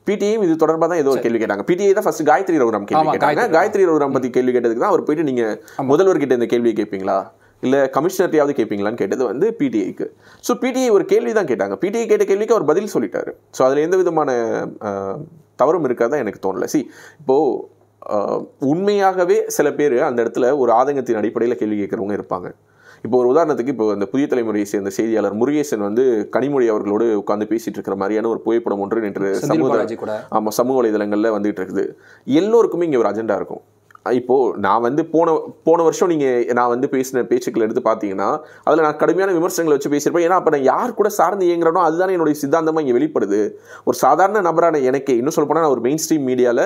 பிடிஐயும் இது தொடர்பாக தான் ஏதோ ஒரு கேள்வி கேட்டாங்க. பிடிஐ தான் ஃபர்ஸ்ட் காயத்ரி ரகுராம் கேள்வி கேட்டாங்க. காயத்ரி ரகுராம் பற்றி கேள்வி கேட்டதுக்கு தான் அவர் போயிட்டு நீங்கள் முதல்வர்கிட்ட இந்த கேள்வியை கேட்பீங்களா இல்லை கமிஷனர்ட்டையாவது கேட்பீங்களான்னு கேட்டது வந்து பிடிஐக்கு ஸோ பிடிஐ ஒரு கேள்வி தான் கேட்டாங்க. பிடிஐ கேட்ட கேள்விக்கு அவர் பதில் சொல்லிட்டாரு. ஸோ அதில் எந்த விதமான தவறும் இருக்காதான் எனக்கு தோணல. சி இப்போது உண்மையாகவே சில பேர் அந்த இடத்துல ஒரு ஆதங்கத்தின் அடிப்படையில் கேள்வி கேட்குறவங்க இருப்பாங்க. இப்போ ஒரு உதாரணத்துக்கு இப்போ இந்த புதிய தலைமுறையை சேர்ந்த செய்தியாளர் முருகேசன் வந்து கனிமொழி அவர்களோடு உட்கார்ந்து பேசிட்டு இருக்கிற மாதிரியான ஒரு புகைப்படம் ஒன்று நேற்று சமூக ஆமாம் சமூக வலைதளங்களில் வந்துட்டு இருக்குது. எல்லோருக்குமே இங்கே ஒரு அஜெண்டா இருக்கும். இப்போ நான் வந்து போன போன வருஷம் நீங்கள் நான் வந்து பேசின பேச்சுக்கள் எடுத்து பார்த்தீங்கன்னா அதில் நான் கடுமையான விமர்சனங்களை வச்சு பேசியிருப்பேன். ஏன்னா அப்போ நான் யார் கூட சார்ந்து இயங்குறனோ அதுதானே என்னுடைய சித்தாந்தமாக இங்கே வெளிப்படுது. ஒரு சாதாரண நபரான எனக்கு இன்னும் சொல்ல போனால் நான் ஒரு மெயின் ஸ்ட்ரீம் மீடியாவில்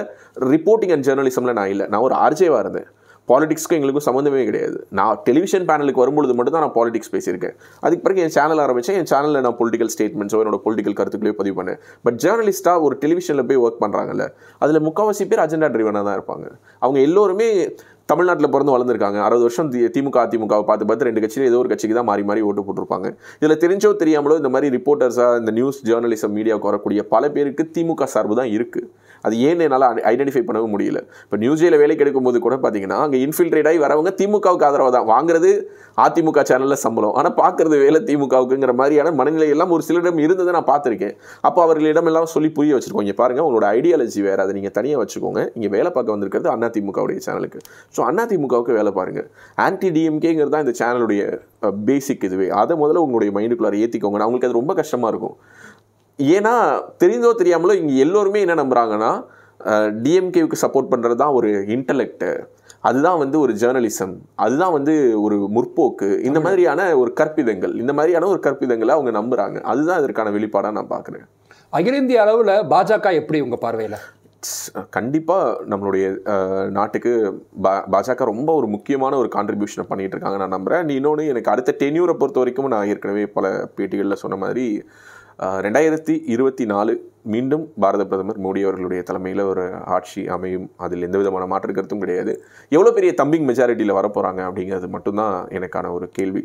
ரிப்போர்ட்டிங் அண்ட் ஜேர்னலிசமில் நான் இல்லை. நான் ஒரு ஆர்ஜேவாக இருந்தேன். பாலிடிக்ஸ்க்கும் எங்களுக்கும் சம்மந்தமே கிடையாது. நான் டெலிவிஷன் பேனலுக்கு வரும்பொழுது மட்டும் தான் நான் பாலிடிக்ஸ் பேசியிருக்கேன். அதுக்கு பிறகு என் சேனல் ஆரம்பித்தேன் என் சேனலில் நான் பொலிட்டிக்கல் ஸ்டேட்மெண்ட்ஸோ என்னோட பொலிட்டிக்கல் கருத்துக்களையோ பதிவு பண்ணேன். பட் ஜேர்னலிஸ்ட்டாக ஒரு டெலிவிஷனில் போய் ஒர்க் பண்ணுறாங்கல்ல அதில் முக்கால்வாசி பேர் அஜெண்டா ட்ரிவனாக தான் இருப்பாங்க. அவங்க எல்லோருமே தமிழ்நாட்டில் பிறந்து வளர்ந்துருக்காங்க. அறுபது வருஷம் தி- திமுக அதிமுகவை பார்த்து பார்த்து ரெண்டு கட்சியில் ஏதோ ஒரு கட்சிக்கு தான் மாறி மாறி ஓட்டு போட்டிருப்பாங்க. இதில் தெரிஞ்சோ தெரியாமலோ இந்த மாதிரி ரிப்போர்ட்டர்ஸாக இந்த நியூஸ் ஜேர்னலிசம் மீடியாவுக்கு வரக்கூடிய பல பேருக்கு திமுக சார்பு தான் இருக்குது அது ஏன்னு என்னால் ஐடென்டிஃபை பண்ணவும் முடியல. இப்போ நியூஸியில் வேலைக்கு எடுக்கும்போது கூட பார்த்தீங்கன்னா அங்கே இன்ஃபில்ட்ரேட் ஆகி வரவங்க திமுகவுக்கு ஆதரவாக தான். வாங்குறது அதிமுக சேனலில் சம்பளம். ஆனால் பார்க்குறது வேலை திமுகவுக்குங்கிற மாதிரியான மனநிலை எல்லாம் ஒரு சிலரிடம் இருந்ததை நான் பார்த்துருக்கேன். அப்போ அவர்களிடம் எல்லாம் சொல்லி புரிய வச்சிருக்கோம். இங்கே உங்களோட ஐடியாலஜி வேறு. அதை நீங்கள் தனியாக வச்சுக்கோங்க. இங்கே வேலை பார்க்க வந்திருக்கிறது அண்ணா திமுகவுடைய சேனலுக்கு ஸோ அண்ணா திமுகவுக்கு வேலை பாருங்கள் ஆன்டி டிஎம்கேங்கிறது தான் இந்த சேனலுடைய பேசிக் இதுவே. அதை முதல்ல உங்களுடைய மைண்டுக்குள்ளார ஏற்றிக்கோங்க அவங்களுக்கு அது ரொம்ப கஷ்டமாக இருக்கும். ஏன்னா தெரிந்தோ தெரியாமலோ இங்கே எல்லோருமே என்ன நம்புறாங்கன்னா டிஎம்கேவுக்கு சப்போர்ட் பண்ணுறது தான் ஒரு இன்டலெக்ட் அதுதான் வந்து ஒரு ஜேர்னலிசம் அதுதான் வந்து ஒரு முற்போக்கு. இந்த மாதிரியான ஒரு கற்பிதங்கள். இந்த மாதிரியான ஒரு கற்பிதங்களை அவங்க நம்புறாங்க. அதுதான் இதற்கான வெளிப்பாடாக நான் பார்க்குறேன். அகில இந்திய அளவுல பாஜக எப்படி உங்க பார்வையில? கண்டிப்பாக நம்மளுடைய நாட்டுக்கு பா பாஜக ரொம்ப ஒரு முக்கியமான ஒரு கான்ட்ரிபியூஷனை பண்ணிட்டு இருக்காங்க நான் நம்புகிறேன் நீ இன்னொன்று எனக்கு அடுத்த டென்யூரை பொறுத்த வரைக்கும் நான் ஏற்கனவே பல பேட்டிகளில் சொன்ன மாதிரி ரெண்டாயிரத்தி இருபத்தி நாலு மீண்டும் பாரத பிரதமர் மோடி அவர்களுடைய தலைமையில் ஒரு ஆட்சி அமையும். அதில் எந்த விதமான மாற்று கருத்தும் கிடையாது. எவ்வளோ பெரிய தம்பிங் மெஜாரிட்டியில் வரப்போகிறாங்க அப்படிங்கிறது மட்டும்தான் எனக்கான ஒரு கேள்வி.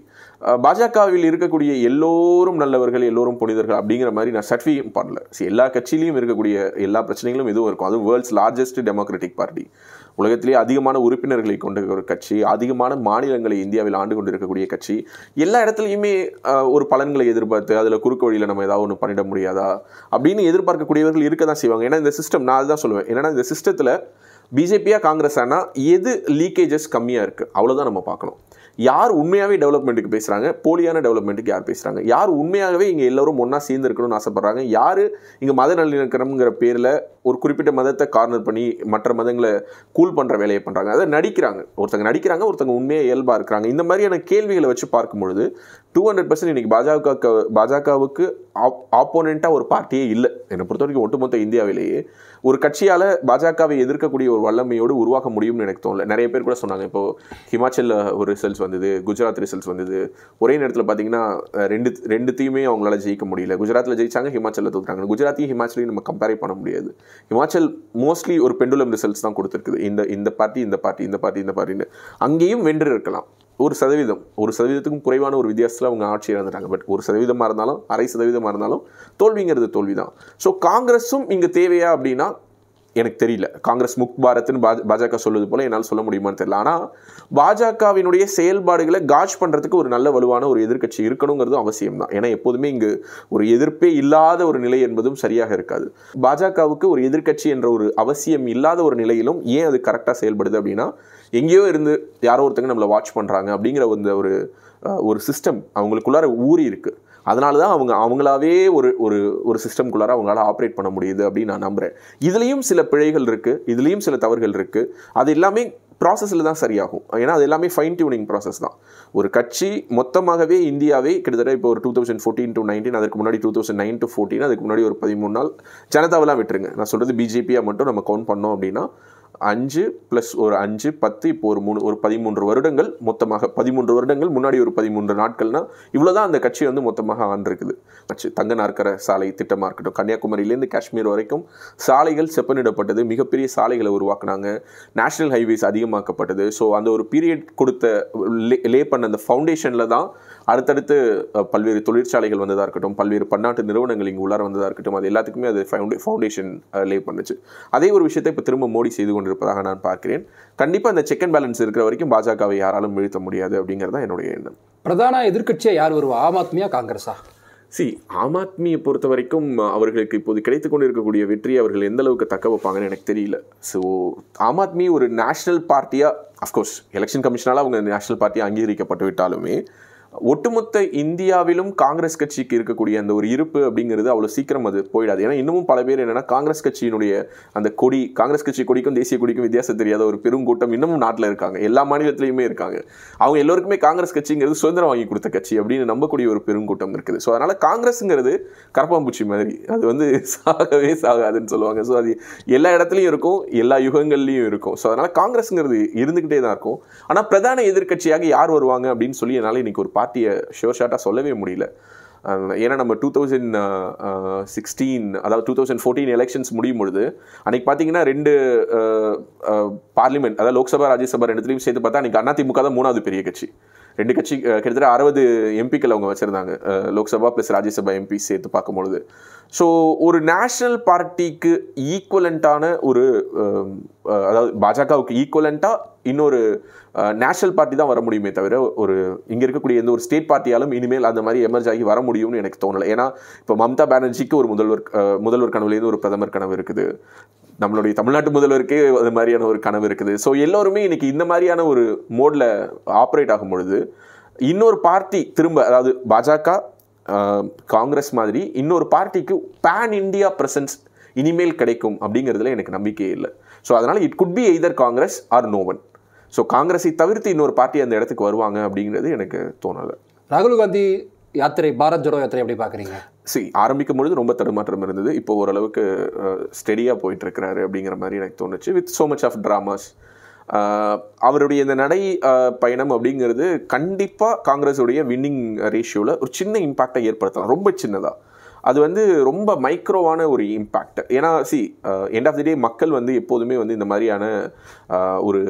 பாஜகவில் இருக்கக்கூடிய எல்லோரும் நல்லவர்கள் எல்லோரும் புனிதர்கள் அப்படிங்கிற மாதிரி நான் சர்டிஃபிகேட் பண்ணல. எல்லா கட்சியிலையும் இருக்கக்கூடிய எல்லா பிரச்சனைகளும் இதுவும் இருக்கும். அதுவும் வேர்ல்ட்ஸ் லார்ஜஸ்ட் டெமோக்ராட்டிக் பார்ட்டி உலகத்திலேயே அதிகமான உறுப்பினர்களை கொண்ட ஒரு கட்சி அதிகமான மாநிலங்களை இந்தியாவில் ஆண்டு கொண்டிருக்கக்கூடிய கட்சி. எல்லா இடத்துலையுமே ஒரு பலன்களை எதிர்பார்த்து அதில் குறுக்கு வழியில் நம்ம ஏதாவது ஒன்று பண்ணிட முடியாதா? அப்படின்னு எதிர்பார்க்கக்கூடியவர்கள் இருக்க தான் செய்வாங்க. ஏன்னா இந்த சிஸ்டம் நான் அதுதான் சொல்லுவேன். ஏன்னா இந்த சிஸ்டத்தில் பிஜேபியாக காங்கிரஸ் ஆனால் எது லீக்கேஜஸ் கம்மியாக இருக்குது அவ்வளோதான் நம்ம பார்க்கணும். யார் உண்மையாகவே டெவலப்மெண்ட்டுக்கு பேசுகிறாங்க போலியான டெவலப்மெண்ட்டுக்கு யார் பேசுகிறாங்க யார் உண்மையாகவே இங்கே எல்லோரும் ஒன்றா சேர்ந்து இருக்கணும்னு ஆசைப்பட்றாங்க? யார் இங்கே மத நல்லிணக்கம்ங்கிற பேரில் ஒரு குறிப்பிட்ட மதத்தை கார்னர் பண்ணி மற்ற மதங்களை கூல் பண்ணுற வேலையை பண்ணுறாங்க அதை நடிக்கிறாங்க. ஒருத்தங்க நடிக்கிறாங்க ஒருத்தங்க உண்மையாக இயல்பாக இருக்கிறாங்க. இந்த மாதிரியான கேள்விகளை வச்சு பார்க்கும்பொழுது டூ ஹண்ட்ரட் பர்சன்ட் இன்னைக்கு பாஜக பாஜகவுக்கு ஆப்போனண்ட்டாக ஒரு பார்ட்டியே இல்லை. என்னை பொறுத்த வரைக்கும் ஒட்டுமொத்த இந்தியாவிலேயே ஒரு கட்சியால் பாஜகவை எதிர்க்கக்கூடிய ஒரு வல்லமையோடு உருவாக்க முடியும்னு எனக்கு தோணல. நிறைய பேர் கூட சொன்னாங்க இப்போது ஹிமாச்சலில் ஒரு ரிசல்ட்ஸ் வந்தது குஜராத் ரிசல்ட்ஸ் வந்தது. ஒரே நேரத்தில் பார்த்தீங்கன்னா ரெண்டு ரெண்டுத்தையுமே அவங்களால ஜெயிக்க முடியல. குஜராத்தில் ஜெயிச்சாங்க ஹிமாச்சலில் தோத்துறாங்க குஜராத்தையும் ஹிமாச்சலையும் நம்ம கம்பேர் பண்ண முடியாது. ஹிமாச்சல் மோஸ்ட்லி ஒரு பெண்டுலம் ரிசல்ட்ஸ் தான் கொடுத்துருக்குது. இந்த இந்த பார்ட்டி இந்த பார்ட்டி இந்த பார்ட்டி இந்த பார்ட்டின்னு அங்கேயும் வென்று இருக்கலாம். ஒரு சதவீதம் ஒரு சதவீதத்துக்கும் குறைவான ஒரு வித்தியாசத்தில் அவங்க ஆட்சி இழந்துட்டாங்க. பட் ஒரு சதவீதமாக இருந்தாலும் அரை சதவீதமாக இருந்தாலும் தோல்விங்கிறது தோல்வி தான் ஸோ காங்கிரஸும் இங்கே தேவையா அப்படின்னா எனக்கு தெரியல. காங்கிரஸ் முக் பாரத்னு பாஜக சொல்வது போல் என்னால் சொல்ல முடியுமான்னு தெரியல. ஆனால் பாஜகவினுடைய செயல்பாடுகளை காஜ் பண்ணுறதுக்கு ஒரு நல்ல வலுவான ஒரு எதிர்க்கட்சி இருக்கணுங்கிறதும் அவசியம் தான் ஏன்னா எப்போதுமே இங்கு ஒரு எதிர்ப்பே இல்லாத ஒரு நிலை என்பதும் சரியாக இருக்காது. பாஜகவுக்கு ஒரு எதிர்க்கட்சி என்ற ஒரு அவசியம் இல்லாத ஒரு நிலையிலும் ஏன் அது கரெக்டாக செயல்படுது அப்படின்னா எங்கேயோ இருந்து யாரோ ஒருத்தங்க நம்மளை வாட்ச் பண்ணுறாங்க அப்படிங்கிற அந்த ஒரு ஒரு சிஸ்டம் அவங்களுக்குள்ளார ஊறி இருக்குது அதனால தான் அவங்க அவங்களாவே ஒரு ஒரு ஒரு சிஸ்டம்குள்ளார அவங்களால ஆப்ரேட் பண்ண முடியுது அப்படின்னு நான் நம்புகிறேன் இதுலேயும் சில பிழைகள் இருக்குது இதுலேயும் சில தவறுகள் இருக்குது அது எல்லாமே ப்ராசஸில் தான் சரியாகும். ஏன்னா அது எல்லாமே ஃபைன் டியூனிங் ப்ராசஸ் தான். ஒரு கட்சி மொத்தமாகவே இந்தியாவே கிட்டத்தட்ட இப்போ ஒரு two thousand fourteen to nineteen அதுக்கு முன்னாடி two thousand nine to fourteen அதுக்கு முன்னாடி ஒரு பதிமூணு நாள் ஜனதாவெல்லாம் விட்டுருங்க. நான் சொல்கிறது பிஜேபியாக மட்டும் நம்ம கவுண்ட் பண்ணோம் அப்படின்னா அஞ்சு ப்ளஸ் ஒரு அஞ்சு பத்து இப்போ ஒரு மூணு ஒரு பதிமூன்று வருடங்கள் மொத்தமாக பதிமூன்று வருடங்கள் முன்னாடி ஒரு பதிமூன்று நாட்கள்னா இவ்வளோதான் அந்த கட்சி வந்து மொத்தமாக ஆண்டிருக்குது. கட்சி தங்க நாற்கர சாலை திட்டமாக இருக்கட்டும் கன்னியாகுமரியிலேருந்து காஷ்மீர் வரைக்கும் சாலைகள் செப்பனிடப்பட்டது மிகப்பெரிய சாலைகளை உருவாக்குனாங்க. National highways அதிகமாக்கப்பட்டது. ஸோ அந்த ஒரு பீரியட் கொடுத்த லே லே பண்ண அந்த ஃபவுண்டேஷனில் தான் அடுத்தடுத்து பல்வேறு தொழிற்சாலைகள் வந்ததாக இருக்கட்டும் பல்வேறு பன்னாட்டு நிறுவனங்கள் இங்கே உள்ளார வந்ததாக இருக்கட்டும் அது எல்லாத்துக்குமே அது ஃபவுண்டே ஃபவுண்டேஷன் லே பண்ணுச்சு. அதே ஒரு விஷயத்தை இப்போ திரும்ப மோடி செய்து கொண்டிருப்பதாக நான் பார்க்கிறேன். கண்டிப்பாக இந்த செக் அண்ட் பேலன்ஸ் இருக்கிற வரைக்கும் பாஜகவை யாராலும் வீழ்த்த முடியாது அப்படிங்கிறது தான் என்னுடைய எண்ணம். பிரதான எதிர்க்கட்சியா யார் வருவா ஆம் ஆத்மியா காங்கிரஸா? சி ஆம் ஆத்மியை பொறுத்த வரைக்கும் அவர்களுக்கு இப்போது கிடைத்து கொண்டு இருக்கக்கூடிய வெற்றி அவர்கள் எந்த அளவுக்கு தக்க வைப்பாங்கன்னு எனக்கு தெரியல. ஸோ ஆம் ஆத்மி ஒரு நேஷனல் பார்ட்டியாக அஃப்கோர்ஸ் எலெக்ஷன் கமிஷனால் அவங்க நேஷனல் பார்ட்டியாக அங்கீகரிக்கப்பட்டு விட்டாலுமே ஒட்டுமொத்த இந்தியாவிலும் காங்கிரஸ் கட்சிக்கு இருக்கக்கூடிய அந்த ஒரு இருப்பு அப்படிங்கிறது அவ்வளோ சீக்கிரம் அது போயிடாது. ஏன்னா இன்னமும் பல பேர் என்னென்னா காங்கிரஸ் கட்சியினுடைய அந்த கொடி காங்கிரஸ் கட்சி கொடிக்கும் தேசிய கொடிக்கும் வித்தியாசம் தெரியாத ஒரு பெருங்கூட்டம் இன்னமும் நாட்டில் இருக்காங்க. எல்லா மாநிலத்திலையுமே இருக்காங்க. அவங்க எல்லோருக்குமே காங்கிரஸ் கட்சிங்கிறது சுதந்திரம் வாங்கி கொடுத்த கட்சி அப்படின்னு நம்பக்கூடிய ஒரு பெருங்கூட்டம் இருக்குது. ஸோ அதனால் காங்கிரஸுங்கிறது கரப்பாம்பூச்சி மாதிரி. அது வந்து சாகவே சாகாதுன்னு சொல்லுவாங்க. ஸோ அது எல்லா இடத்துலையும் இருக்கும் எல்லா யுகங்கள்லையும் இருக்கும். ஸோ அதனால் காங்கிரஸுங்கிறது இருந்துக்கிட்டே தான் இருக்கும். ஆனால் பிரதான எதிர்க்கட்சியாக யார் வருவாங்க அப்படின்னு சொல்லி என்னால் இன்னைக்கு ஒரு பார்ட்டியை ஷோர் ஷார்ட்டாக சொல்லவே முடியல. ஏன்னா நம்ம டூ தௌசண்ட் சிக்ஸ்டீன் அதாவது டூ தௌசண்ட் ஃபோர்டீன் எலெக்ஷன்ஸ் முடியும் பொழுது அன்னைக்கு பார்த்தீங்கன்னா ரெண்டு பார்லிமெண்ட் அதாவது லோக்சபா ராஜ்யசபா ரெண்டுத்துலையும் சேர்த்து பார்த்தா அன்னைக்கு அதிமுக தான் மூணாவது பெரிய கட்சி. ரெண்டு கட்சி கிட்டத்தட்ட அறுபது எம்பிக்கள் அவங்க வச்சுருந்தாங்க. லோக்சபா ப்ளஸ் ராஜ்யசபா எம்பி சேர்த்து பார்க்கும்பொழுது. ஸோ ஒரு நேஷ்னல் பார்ட்டிக்கு ஈக்குவலண்ட்டான ஒரு அதாவது பாஜகவுக்கு ஈக்குவலண்ட்டாக இன்னொரு நேஷனல் பார்ட்டி தான் வர முடியுமே தவிர ஒரு இங்கே இருக்கக்கூடிய எந்த ஒரு ஸ்டேட் பார்ட்டியாலும் இனிமேல் அந்த மாதிரி எமர்ஜ் ஆகி வர முடியும்னு எனக்கு தோணலை. ஏன்னா இப்போ மம்தா பானர்ஜிக்கு ஒரு முதல்வர் முதல்வர் கனவுலேருந்து ஒரு பிரதமர் கனவு இருக்குது. நம்மளுடைய தமிழ்நாட்டு முதல்வருக்கே அது மாதிரியான ஒரு கனவு இருக்குது. ஸோ எல்லோருமே இன்றைக்கி இந்த மாதிரியான ஒரு மோடில் ஆப்ரேட் ஆகும் பொழுது இன்னொரு பார்ட்டி திரும்ப அதாவது பாஜக காங்கிரஸ் மாதிரி இன்னொரு பார்ட்டிக்கு பேன் இந்தியா பிரசன்ஸ் இனிமேல் கிடைக்கும் அப்படிங்கிறதுல எனக்கு நம்பிக்கையே இல்லை. ஸோ அதனால் it could be either Congress or no one so காங்கிரஸை தவிர்த்து இன்னொரு பார்ட்டி அந்த இடத்துக்கு வருவாங்க அப்படிங்கிறது எனக்கு தோணலை. ராகுல் காந்தி யாத்திரை பாரத் ஜோடோ யாத்திரை எப்படி பார்க்குறீங்க? சி ஆரம்பிக்கும் பொழுது ரொம்ப தடுமாற்றம் இருந்தது. இப்போ ஓரளவுக்கு ஸ்டெடியாக போயிட்டு இருக்கிறாரு அப்படிங்கிற மாதிரி எனக்கு தோணுச்சு. With so much of dramas அவருடைய இந்த நடை பயணம் அப்படிங்கிறது கண்டிப்பாக காங்கிரஸுடைய வின்னிங் ரேஷியோவில் ஒரு சின்ன இம்பாக்டை ஏற்படுத்தலாம். ரொம்ப சின்னதாக அது வந்து ரொம்ப மைக்ரோவான ஒரு இம்பேக்ட் ஏன்னா see end of the day மக்கள் வந்து எப்போதுமே வந்து இந்த மாதிரியான uh, ஒரு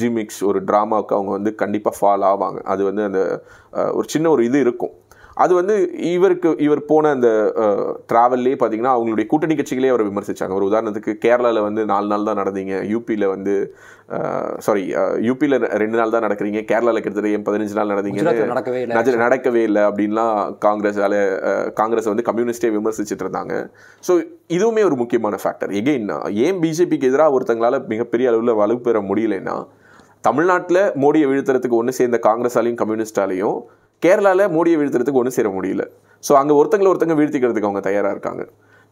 ஜிமிக்ஸ் ஒரு ட்ராமாவுக்கு அவங்க வந்து கண்டிப்பாக ஃபால் ஆவாங்க. அது வந்து அந்த uh, ஒரு சின்ன ஒரு இது இருக்கும். அது வந்து இவருக்கு இவர் போன அந்த ட்ராவல்லே பார்த்தீங்கன்னா அவங்களுடைய கூட்டணி கட்சிகளே அவரை விமர்சிச்சாங்க. ஒரு உதாரணத்துக்கு கேரளாவில் வந்து நாலு நாள் தான் நடந்தீங்க. யூபியில் வந்து சாரி யூபியில் ரெண்டு நாள் தான் நடக்கிறீங்க. கேரளாவில் கிட்டத்தட்ட பதினஞ்சு நாள் நடந்தீங்க நடக்கவே இல்லை. அப்படின்லாம் காங்கிரஸால காங்கிரஸ் வந்து கம்யூனிஸ்டே விமர்சிச்சுட்டு இருந்தாங்க. ஸோ இதுவுமே ஒரு முக்கியமான ஃபேக்டர் எகெயின் ஏன் பிஜேபிக்கு எதிராக ஒருத்தங்களால மிகப்பெரிய அளவில் வலு பெற முடியலைன்னா தமிழ்நாட்டில் மோடியை வீழ்த்துறதுக்கு ஒன்று சேர்ந்த காங்கிரஸாலையும் கம்யூனிஸ்டாலையும் கேரளாவில் மோடியை வீழ்த்துறதுக்கு ஒன்றும் சேர முடியல. ஸோ அங்கே ஒருத்தங்களை ஒருத்தங்க வீழ்த்திக்கிறதுக்கு அவங்க தயாராக இருக்காங்க.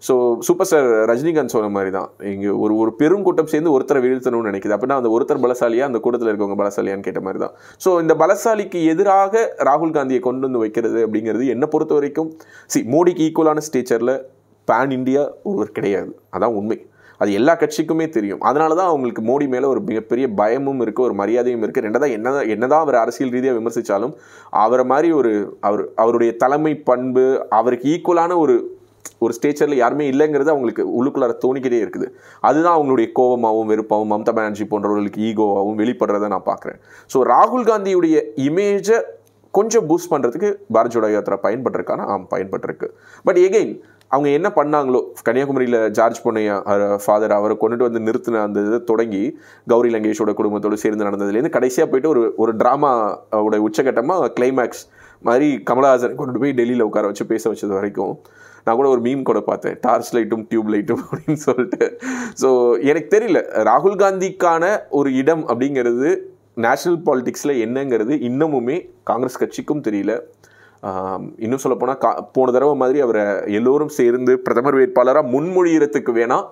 ஸோ சூப்பர் ஸ்டார் ரஜினிகாந்த் சொன்ன மாதிரி தான் இங்கே ஒரு ஒரு பெரும் கூட்டம் சேர்ந்து ஒருத்தரை வீழ்த்தணும்னு நினைக்குது. அப்படின்னா அந்த ஒருத்தர் பலசாலியாக அந்த கூட்டத்தில் இருக்கவங்க பலசாலியான்னு கேட்ட மாதிரி தான் ஸோ இந்த பலசாலிக்கு எதிராக ராகுல் காந்தியை கொண்டு வந்து வைக்கிறது அப்படிங்கிறது என்னை பொறுத்த வரைக்கும் சி மோடிக்கு ஈக்குவலான ஸ்டேச்சரில் பேன் இந்தியா ஒருவர் கிடையாது. அதான் உண்மை. அது எல்லா கட்சிக்குமே தெரியும். அதனால தான் அவங்களுக்கு மோடி மேலே ஒரு மிகப்பெரிய பயமும் இருக்குது ஒரு மரியாதையும் இருக்குது ரெண்டதான் என்ன என்னதான் அவர் அரசியல் ரீதியாக விமர்சித்தாலும் அவரை மாதிரி ஒரு அவர் அவருடைய தலைமை பண்பு அவருக்கு ஈக்குவலான ஒரு ஒரு ஸ்டேச்சரில் யாருமே இல்லைங்கிறது அவங்களுக்கு உள்ளுக்குள்ளார தோணிக்கிட்டே இருக்குது. அதுதான் அவங்களுடைய கோபமாகவும் வெறுப்பாகவும் மம்தா பானர்ஜி போன்றவர்களுக்கு ஈகோவாகவும் வெளிப்படுறதை நான் பார்க்குறேன். ஸோ ராகுல் காந்தியுடைய இமேஜை கொஞ்சம் பூஸ்ட் பண்ணுறதுக்கு பாரத் ஜோடோ யாத்திரா பயன்பட்டிருக்கானா? ஆம் பயன்பட்டிருக்கு. பட் எகெயின் அவங்க என்ன பண்ணாங்களோ கன்னியாகுமரியில் ஜார்ஜ் பொன்னையா ஃபாதர் அவரை கொண்டுட்டு வந்து நிறுத்தின அந்த இதை தொடங்கி கௌரி லங்கேஷோட குடும்பத்தோடு சேர்ந்து நடந்ததுலேருந்து கடைசியாக போயிட்டு ஒரு ஒரு ட்ராமாவோட உச்சகட்டமாக கிளைமேக்ஸ் மாதிரி கமலஹாசன் கொண்டு போய் டெல்லியில் உட்கார வச்சு பேச வச்சது வரைக்கும் நான் கூட ஒரு மீம் கூட பார்த்தேன். டார்ச் லைட்டும் டியூப் லைட்டும் அப்படின்னு சொல்லிட்டு. ஸோ எனக்கு தெரியல. ராகுல் காந்திக்கான ஒரு இடம் அப்படிங்கிறது நேஷனல் பாலிட்டிக்ஸில் என்னங்கிறது இன்னமுமே காங்கிரஸ் கட்சிக்கும் தெரியல. இன்னும் சொல்லப்போனால் கா போன தடவை மாதிரி அவரை எல்லோரும் சேர்ந்து பிரதமர் வேட்பாளராக முன்மொழியறதுக்கு வேணால்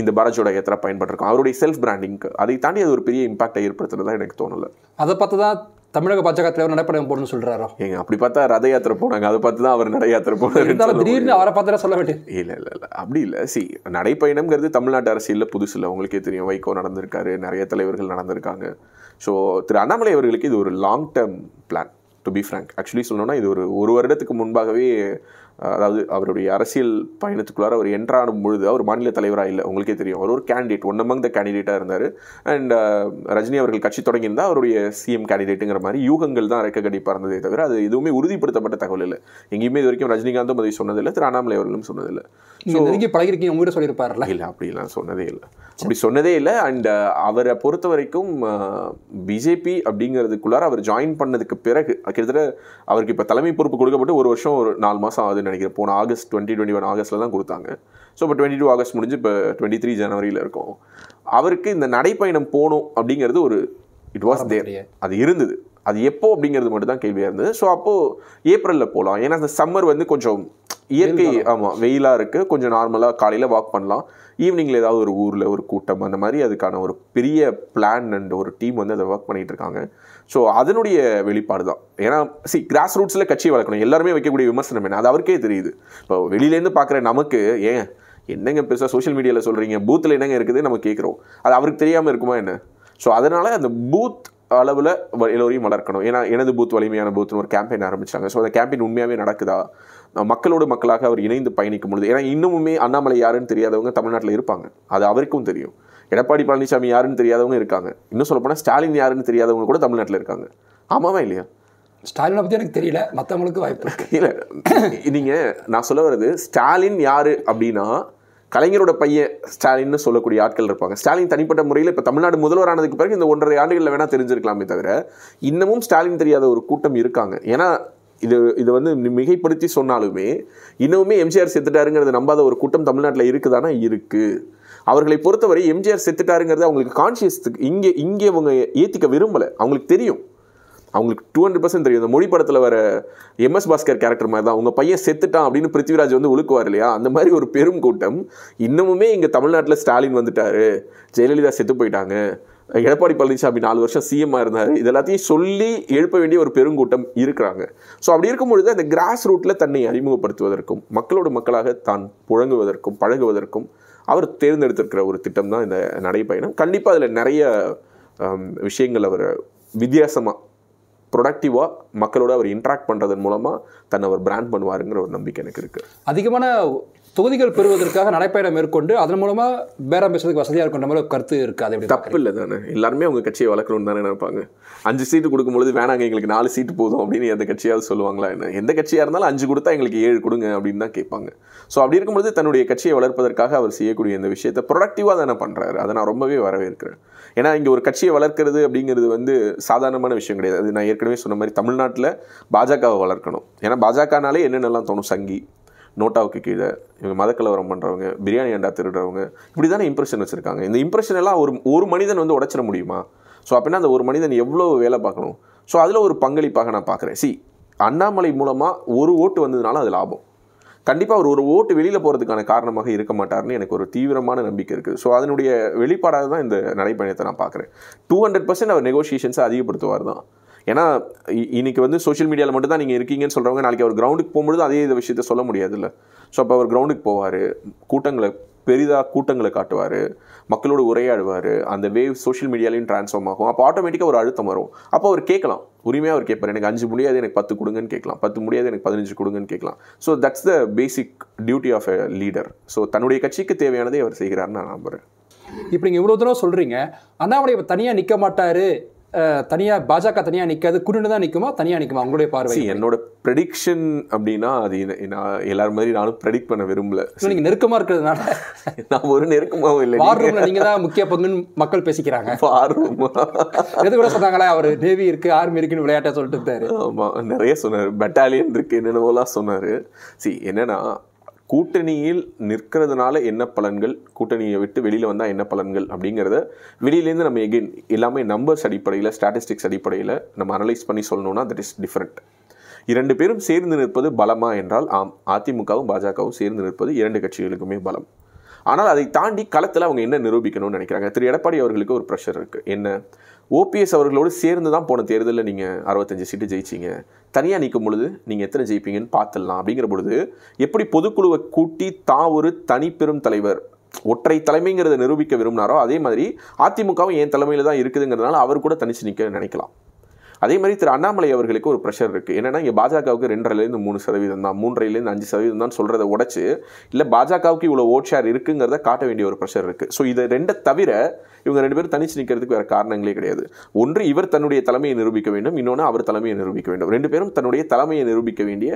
இந்த பாரத் ஜோடோ யாத்திரா பயன்பட்டிருக்கும். அவருடைய செல்ஃப் பிராண்டிங்க்கு அதை தாண்டி அது ஒரு பெரிய இம்பாக்டை ஏற்படுத்துறதா எனக்கு தோணலை. அதை பார்த்து தான் தமிழக பாஜக தலைவர் நடைப்படம் போடணும்னு சொல்றாரோ? ஏங்க அப்படி பார்த்தா ரத யாத்திரை போனாங்க. அதை பார்த்து தான் அவர் நட யாத்திரை இருந்தாலும் போனார் திடீர்னு அவரை பார்த்து சொல்ல வேண்டியது. இல்லை இல்லை இல்லை. அப்படி இல்லை. சி நடைப்பயணம்ங்கிறது தமிழ்நாட்டு அரசியலில் புதுசு இல்லை உங்களுக்கே தெரியும். வைகோ நடந்திருக்காரு. நிறைய தலைவர்கள் நடந்திருக்காங்க. ஸோ திரு அண்ணாமலை அவர்களுக்கு இது ஒரு long term plan to be frank actually சொல்லணும்னா இது ஒரு ஒரு வருடத்துக்கு முன்பாகவே அதாவது அவருடைய அரசியல் பயணத்துக்குள்ளார அவர் என்ட்ரானும் பொழுது அவர் மாநில தலைவராக இல்லை உங்களுக்கே தெரியும். அவர் ஒரு கேண்டிடேட் ஒன் அமங் த கேண்டிடேட்டாக இருந்தார். அண்ட் ரஜினி அவர்கள் கட்சி தொடங்கியிருந்தால் அவருடைய சிஎம் கேண்டிடேட்டுங்கிற மாதிரி யூகங்கள் தான் ரெக்க கடிப்பாக இருந்ததே தவிர அது எதுவுமே உறுதிப்படுத்தப்பட்ட தகவல் இல்லை. எங்கேயுமே இது வரைக்கும் ரஜினிகாந்தும் அதை சொன்னதில்லை திரு அண்ணாமலை அவர்களும் சொன்னதில்லை. நெருங்கி பழகிருக்கீங்க உங்ககிட்ட சொல்லியிருப்பாருல்ல? இல்லை அப்படிலாம் சொன்னதே இல்லை. அப்படி சொன்னதே இல்லை. அண்ட் அவரை பொறுத்த வரைக்கும் பிஜேபி அப்படிங்கிறதுக்குள்ளார அவர் ஜாயின் பண்ணதுக்கு பிறகு கிட்டத்தட்ட அவருக்கு இப்போ தலைமை பொறுப்பு கொடுக்கப்பட்டு ஒரு வருஷம் ஒரு நாலு மாதம் ஆகுதுன்னு கொடுக்கலன்னு நினைக்கிறேன். போன ஆகஸ்ட் டுவெண்ட்டி டுவெண்ட்டி ஒன் ஆகஸ்ட்டில் தான் கொடுத்தாங்க. ஸோ இப்போ டுவெண்ட்டி டூ ஆகஸ்ட் முடிஞ்சு இப்போ டுவெண்ட்டி த்ரீ ஜனவரியில் இருக்கும். அவருக்கு இந்த நடைப்பயணம் போகணும் அப்படிங்கிறது ஒரு இட் வாஸ் தேர். அது இருந்தது. அது எப்போ அப்படிங்கிறது மட்டும் தான் கேள்வியாக இருந்தது. ஸோ அப்போது ஏப்ரலில் போகலாம் ஏன்னா அந்த சம்மர் வந்து கொஞ்சம் இயற்கை ஆமாம் வெயிலாக இருக்குது கொஞ்சம் நார்மலாக காலையில் வாக் பண்ணலாம். ஈவினிங்கில் ஏதாவது ஒரு ஊரில் ஒரு கூட்டம் அந்த மாதிரி அதுக்கான ஒரு பெரிய பிளான் அண்ட் ஒரு டீம் வந்து அதை ஒர்க் பண்ணிட்டு இருக்காங்க. ஸோ அதனுடைய வெளிப்பாடு தான். ஏன்னா சி கிராஸ் ரூட்ஸில் கட்சியை வளர்க்கணும். எல்லாருமே வைக்கக்கூடிய விமர்சனம் என்ன? அது அவருக்கே தெரியுது. இப்போ வெளியிலேருந்து பார்க்குற நமக்கு ஏன்? என்னங்க பெருசாக சோஷியல் மீடியாவில் சொல்கிறீங்க பூத்தில் என்னங்க இருக்குது? நம்ம கேட்குறோம். அது அவருக்கு தெரியாமல் இருக்குமா என்ன? ஸோ அதனால் அந்த பூத் அளவில் எல்லோரையும் வளர்க்கணும். ஏன்னா எனது பூத் வலிமையான பூத்னு ஒரு கேம்பெயின் ஆரம்பித்தாங்க ஸோ அந்த கேம்பெயின் உண்மையாகவே நடக்குதா? மக்களோடு மக்களாக அவர் இணைந்து பயணிக்கும் பொழுது ஏன்னா இன்னுமுமே அண்ணாமலை யாருன்னு தெரியாதவங்க தமிழ்நாட்டில் இருப்பாங்க. அது அவருக்கும் தெரியும். எடப்பாடி பழனிசாமி யாருன்னு தெரியாதவங்க இருக்காங்க. இன்னும் சொல்லப்போனால் ஸ்டாலின் யாருன்னு தெரியாதவங்க கூட தமிழ்நாட்டில் இருக்காங்க. ஆமாவா இல்லையா? ஸ்டாலினை பற்றி எனக்கு தெரியல. மற்றவங்களுக்கு வாய்ப்பு இல்லை நீங்கள் நான் சொல்ல வர்றது ஸ்டாலின் யாரு அப்படின்னா கலைஞரோட பையன் ஸ்டாலின்னு சொல்லக்கூடிய ஆட்கள் இருப்பாங்க. ஸ்டாலின் தனிப்பட்ட முறையில் இப்போ தமிழ்நாடு முதல்வரானதுக்கு பிறகு இந்த ஒன்றரை ஆண்டுகளில் வேணால் தெரிஞ்சிருக்கலாமே தவிர இன்னமும் ஸ்டாலின் தெரியாத ஒரு கூட்டம் இருக்காங்க. ஏன்னா இது இது வந்து மிகைப்படுத்தி சொன்னாலுமே இன்னுமே எம்ஜிஆர் செத்துட்டாருங்கிறத நம்பாத ஒரு கூட்டம் தமிழ்நாட்டில் இருக்குதானா? இருக்குது அவர்களை பொறுத்தவரை எம்ஜிஆர் செத்துட்டாருங்கிறது அவங்களுக்கு கான்சியஸ்க்கு இங்கே இங்கே அவங்க ஏற்றிக்க விரும்பலை. அவங்களுக்கு தெரியும். அவங்களுக்கு டூ ஹண்ட்ரட் பர்சன்ட் தெரியும். இந்த மொழி படத்தில் வர எம்எஸ் பாஸ்கர் கேரக்டர் மாதிரி தான் உங்கள் பையன் செத்துட்டான் அப்படின்னு பிருத்திவிராஜ் வந்து ஒழுக்குவார் இல்லையா? அந்த மாதிரி ஒரு பெரும் கூட்டம். இன்னமுமே இங்கே தமிழ்நாட்டில் ஸ்டாலின் வந்துட்டார். ஜெயலலிதா செத்து போயிட்டாங்க. எடப்பாடி பழனிசாமி நாலு வருஷம் சிஎம்மாக இருந்தார். இது எல்லாத்தையும் சொல்லி எழுப்ப வேண்டிய ஒரு பெருங்கூட்டம் இருக்கிறாங்க. ஸோ அப்படி இருக்கும் பொழுது அந்த கிராஸ் ரூட்டில் தன்னை அறிமுகப்படுத்துவதற்கும் மக்களோட மக்களாக தான் புழங்குவதற்கும் பழகுவதற்கும் அவர் தேர்ந்தெடுத்திருக்கிற ஒரு திட்டம் தான் இந்த நடைப்பயணம். கண்டிப்பாக அதில் நிறைய விஷயங்கள் அவர் வித்தியாசமாக ப்ரொடக்டிவாக மக்களோட அவர் இன்ட்ராக்ட் பண்ணுறதன் மூலமாக தன்னை அவர் பிராண்ட் பண்ணுவாருங்கிற ஒரு நம்பிக்கை எனக்கு இருக்குது அதிகமான தொகுதிகள் பெறுவதற்காக நடைப்பயணம் மேற்கொண்டு அதன் மூலமாக பேரம் பேசுறதுக்கு வசதியாக இருக்கின்ற மாதிரி ஒரு கருத்து இருக்காது அப்படி தப்பு இல்லை தானே. எல்லாருமே அவங்க கட்சியை வளர்க்கணும்னு தானே நினைப்பாங்க. அஞ்சு சீட்டு கொடுக்கும்பொழுது வேணாங்க எங்களுக்கு நாலு சீட்டு போதும் அப்படின்னு எந்த கட்சியாவது சொல்லுவாங்களா என்ன? எந்த கட்சியாக இருந்தாலும் அஞ்சு கொடுத்தா எங்களுக்கு ஏழு கொடுங்க அப்படின்னு தான் கேட்பாங்க. ஸோ அப்படி இருக்கும்பொழுது தன்னுடைய கட்சியை வளர்ப்பதற்காக அவர் செய்யக்கூடிய இந்த விஷயத்தை ப்ரொடக்டிவாக தானே பண்ணுறாரு அதை நான் ரொம்பவே வரவேற்கிறேன். ஏன்னா இங்கே ஒரு கட்சியை வளர்க்குறது அப்படிங்கிறது வந்து சாதாரணமான விஷயம் கிடையாது. அது நான் ஏற்கனவே சொன்ன மாதிரி தமிழ்நாட்டில் பாஜகவை வளர்க்கணும். ஏன்னா பாஜகனாலே என்னென்னலாம் தோணும்? சங்கி. நோட்டாவுக்கு கீழே இவங்க மதக்கலவரம் பண்ணுறவங்க பிரியாணி அண்டா திருடுறவங்க இப்படி தானே இம்ப்ரெஷன் வச்சுருக்காங்க. இந்த இம்ப்ரெஷன் எல்லாம் ஒரு ஒரு மனிதன் வந்து உடச்சிட முடியுமா? ஸோ அப்படின்னா அந்த ஒரு மனிதன் எவ்வளோ வேலை பார்க்கணும்? ஸோ அதில் ஒரு பங்களிப்பாக நான் பார்க்குறேன். சி அண்ணாமலை மூலமாக ஒரு ஓட்டு வந்ததுனால அது லாபம். கண்டிப்பாக அவர் ஒரு ஓட்டு வெளியில் போகிறதுக்கான காரணமாக இருக்க மாட்டார்னு எனக்கு ஒரு தீவிரமான நம்பிக்கை இருக்குது. ஸோ அதனுடைய வெளிப்பாடாக தான் இந்த நடைப்பயணத்தை நான் பார்க்குறேன். டூ ஹண்ட்ரட் பர்சன்ட் அவர் நெகோசியேஷன்ஸை அதிகப்படுத்துவார் தான் ஏன்னா இ- இன்னைக்கு வந்து சோஷியல் மீடியாவில் மட்டும் தான் நீங்கள் இருக்கீங்கன்னு சொல்கிறவங்க நாளைக்கு அவர் கிரவுண்டுக்கு போகும்பொழுது அதே இந்த விஷயத்த சொல்ல முடியாதுல்ல. ஸோ அப்போ அவர் கிரவுண்டுக்கு போவார் கூட்டங்களை பெரிதாக கூட்டங்களை காட்டுவார் மக்களோடு உரையாடுவார் அந்த வேவ் சோஷியல் மீடியாலையும் ட்ரான்ஸ்ஃபார்ம் ஆகும். அப்போ ஆட்டோமேட்டிக்காக ஒரு அழுத்தம் வரும். அப்போ அவர் கேட்கலாம். உரிமையாக அவர் கேட்பார். எனக்கு அஞ்சு முடியாது எனக்கு பத்து கொடுங்கன்னு கேட்கலாம். பத்து முடியாது எனக்கு பதினஞ்சு கொடுங்கன்னு கேட்கலாம். So that's the basic duty of a leader so தன்னுடைய கட்சிக்கு தேவையானதை அவர் செய்கிறார்னு நான் நம்புகிறேன் இப்போ நீங்கள் இவ்வளோ தூரம் சொல்கிறீங்க அண்ணாமலை இப்போ தனியாக நிற்க மாட்டார். தனியாக பாஜக தனியாக நிற்காது குருண்டு தான் நிற்குமா தனியாக நிற்குமா உங்களுடைய பார்வை? என்னோட ப்ரெடிக்ஷன் அப்படின்னா அது நான் எல்லாரும் மாதிரி நானும் ப்ரெடிக்ட் பண்ண விரும்பல. நீங்கள் நெருக்கமாக இருக்கிறதுனால. நான் ஒரு நெருக்கமாகவும் இல்லை வார் ரூம்ல நீங்கள் தான் முக்கிய பங்குன்னு மக்கள் பேசிக்கிறாங்க. ஆர்வமா எது கூட சொன்னாங்களே அவர் நேவி இருக்கு ஆர்மி இருக்குன்னு விளையாட்டா சொல்லிட்டு இருந்தாரு. ஆமா நிறைய சொன்னார். பெட்டாலியன் இருக்கு என்னென்னவோலாம் சொன்னாரு. சி என்னன்னா கூட்டணியில் நிற்கிறதுனால என்ன பலன்கள்? கூட்டணியை விட்டு வெளியில் வந்தால் என்ன பலன்கள்? அப்படிங்கிறத வெளியிலேருந்து நம்ம எகெயின் எல்லாமே நம்பர்ஸ் அடிப்படையில் ஸ்டாட்டிஸ்டிக்ஸ் அடிப்படையில் நம்ம அனலைஸ் பண்ணி சொல்லணும்னா தட் இஸ் டிஃப்ரெண்ட் இரண்டு பேரும் சேர்ந்து நிற்பது பலமா என்றால் ஆம் அதிமுகவும் பாஜகவும் சேர்ந்து நிற்பது இரண்டு கட்சிகளுக்குமே பலம். ஆனால் அதை தாண்டி களத்தில் அவங்க என்ன நிரூபிக்கணும்னு நினைக்கிறாங்க? திரு எடப்பாடி அவர்களுக்கு ஒரு ப்ரெஷர் இருக்குது என்ன? ஓபிஎஸ் அவர்களோடு சேர்ந்து தான் போன தேர்தலில் நீங்கள் அறுபத்தஞ்சு சீட்டு ஜெயிச்சீங்க. தனியாக நிற்கும் பொழுது நீங்கள் எத்தனை ஜெயிப்பீங்கன்னு பார்த்துடலாம். அப்படிங்கிற பொழுது எப்படி பொதுக்குழுவை கூட்டி தான் ஒரு தனிப்பெரும் தலைவர் ஒற்றை தலைமைங்கிறத நிரூபிக்க விரும்பினாரோ அதே மாதிரி அதிமுகவும் என் தலைமையில் தான் இருக்குதுங்கிறதுனால அவர் கூட தனிச்சு நிற்க நினைக்கலாம். அதே மாதிரி திரு அண்ணாமலை அவர்களுக்கு ஒரு ப்ரெஷர் இருக்குது என்னன்னா இங்கே பாஜகவுக்கு ரெண்டரைலேருந்து மூணு சதவீதம் தான் மூன்றைலேருந்து அஞ்சு சதவீதம் தான் சொல்கிறத உடைச்சு இல்லை பாஜகவுக்கு இவ்வளோ ஓட் ஷேர் இருக்குங்கிறத காட்ட வேண்டிய ஒரு ப்ரெஷர் இருக்குது ஸோ இதை ரெண்டை தவிர இவங்க ரெண்டு பேரும் தனிச்சு நிற்கிறதுக்கு வேறு காரணங்களே கிடையாது. ஒன்று இவர் தன்னுடைய தலைமையை நிரூபிக்க வேண்டும். இன்னொன்று அவர் தலைமையை நிரூபிக்க வேண்டும். ரெண்டு பேரும் தன்னுடைய தலைமையை நிரூபிக்க வேண்டிய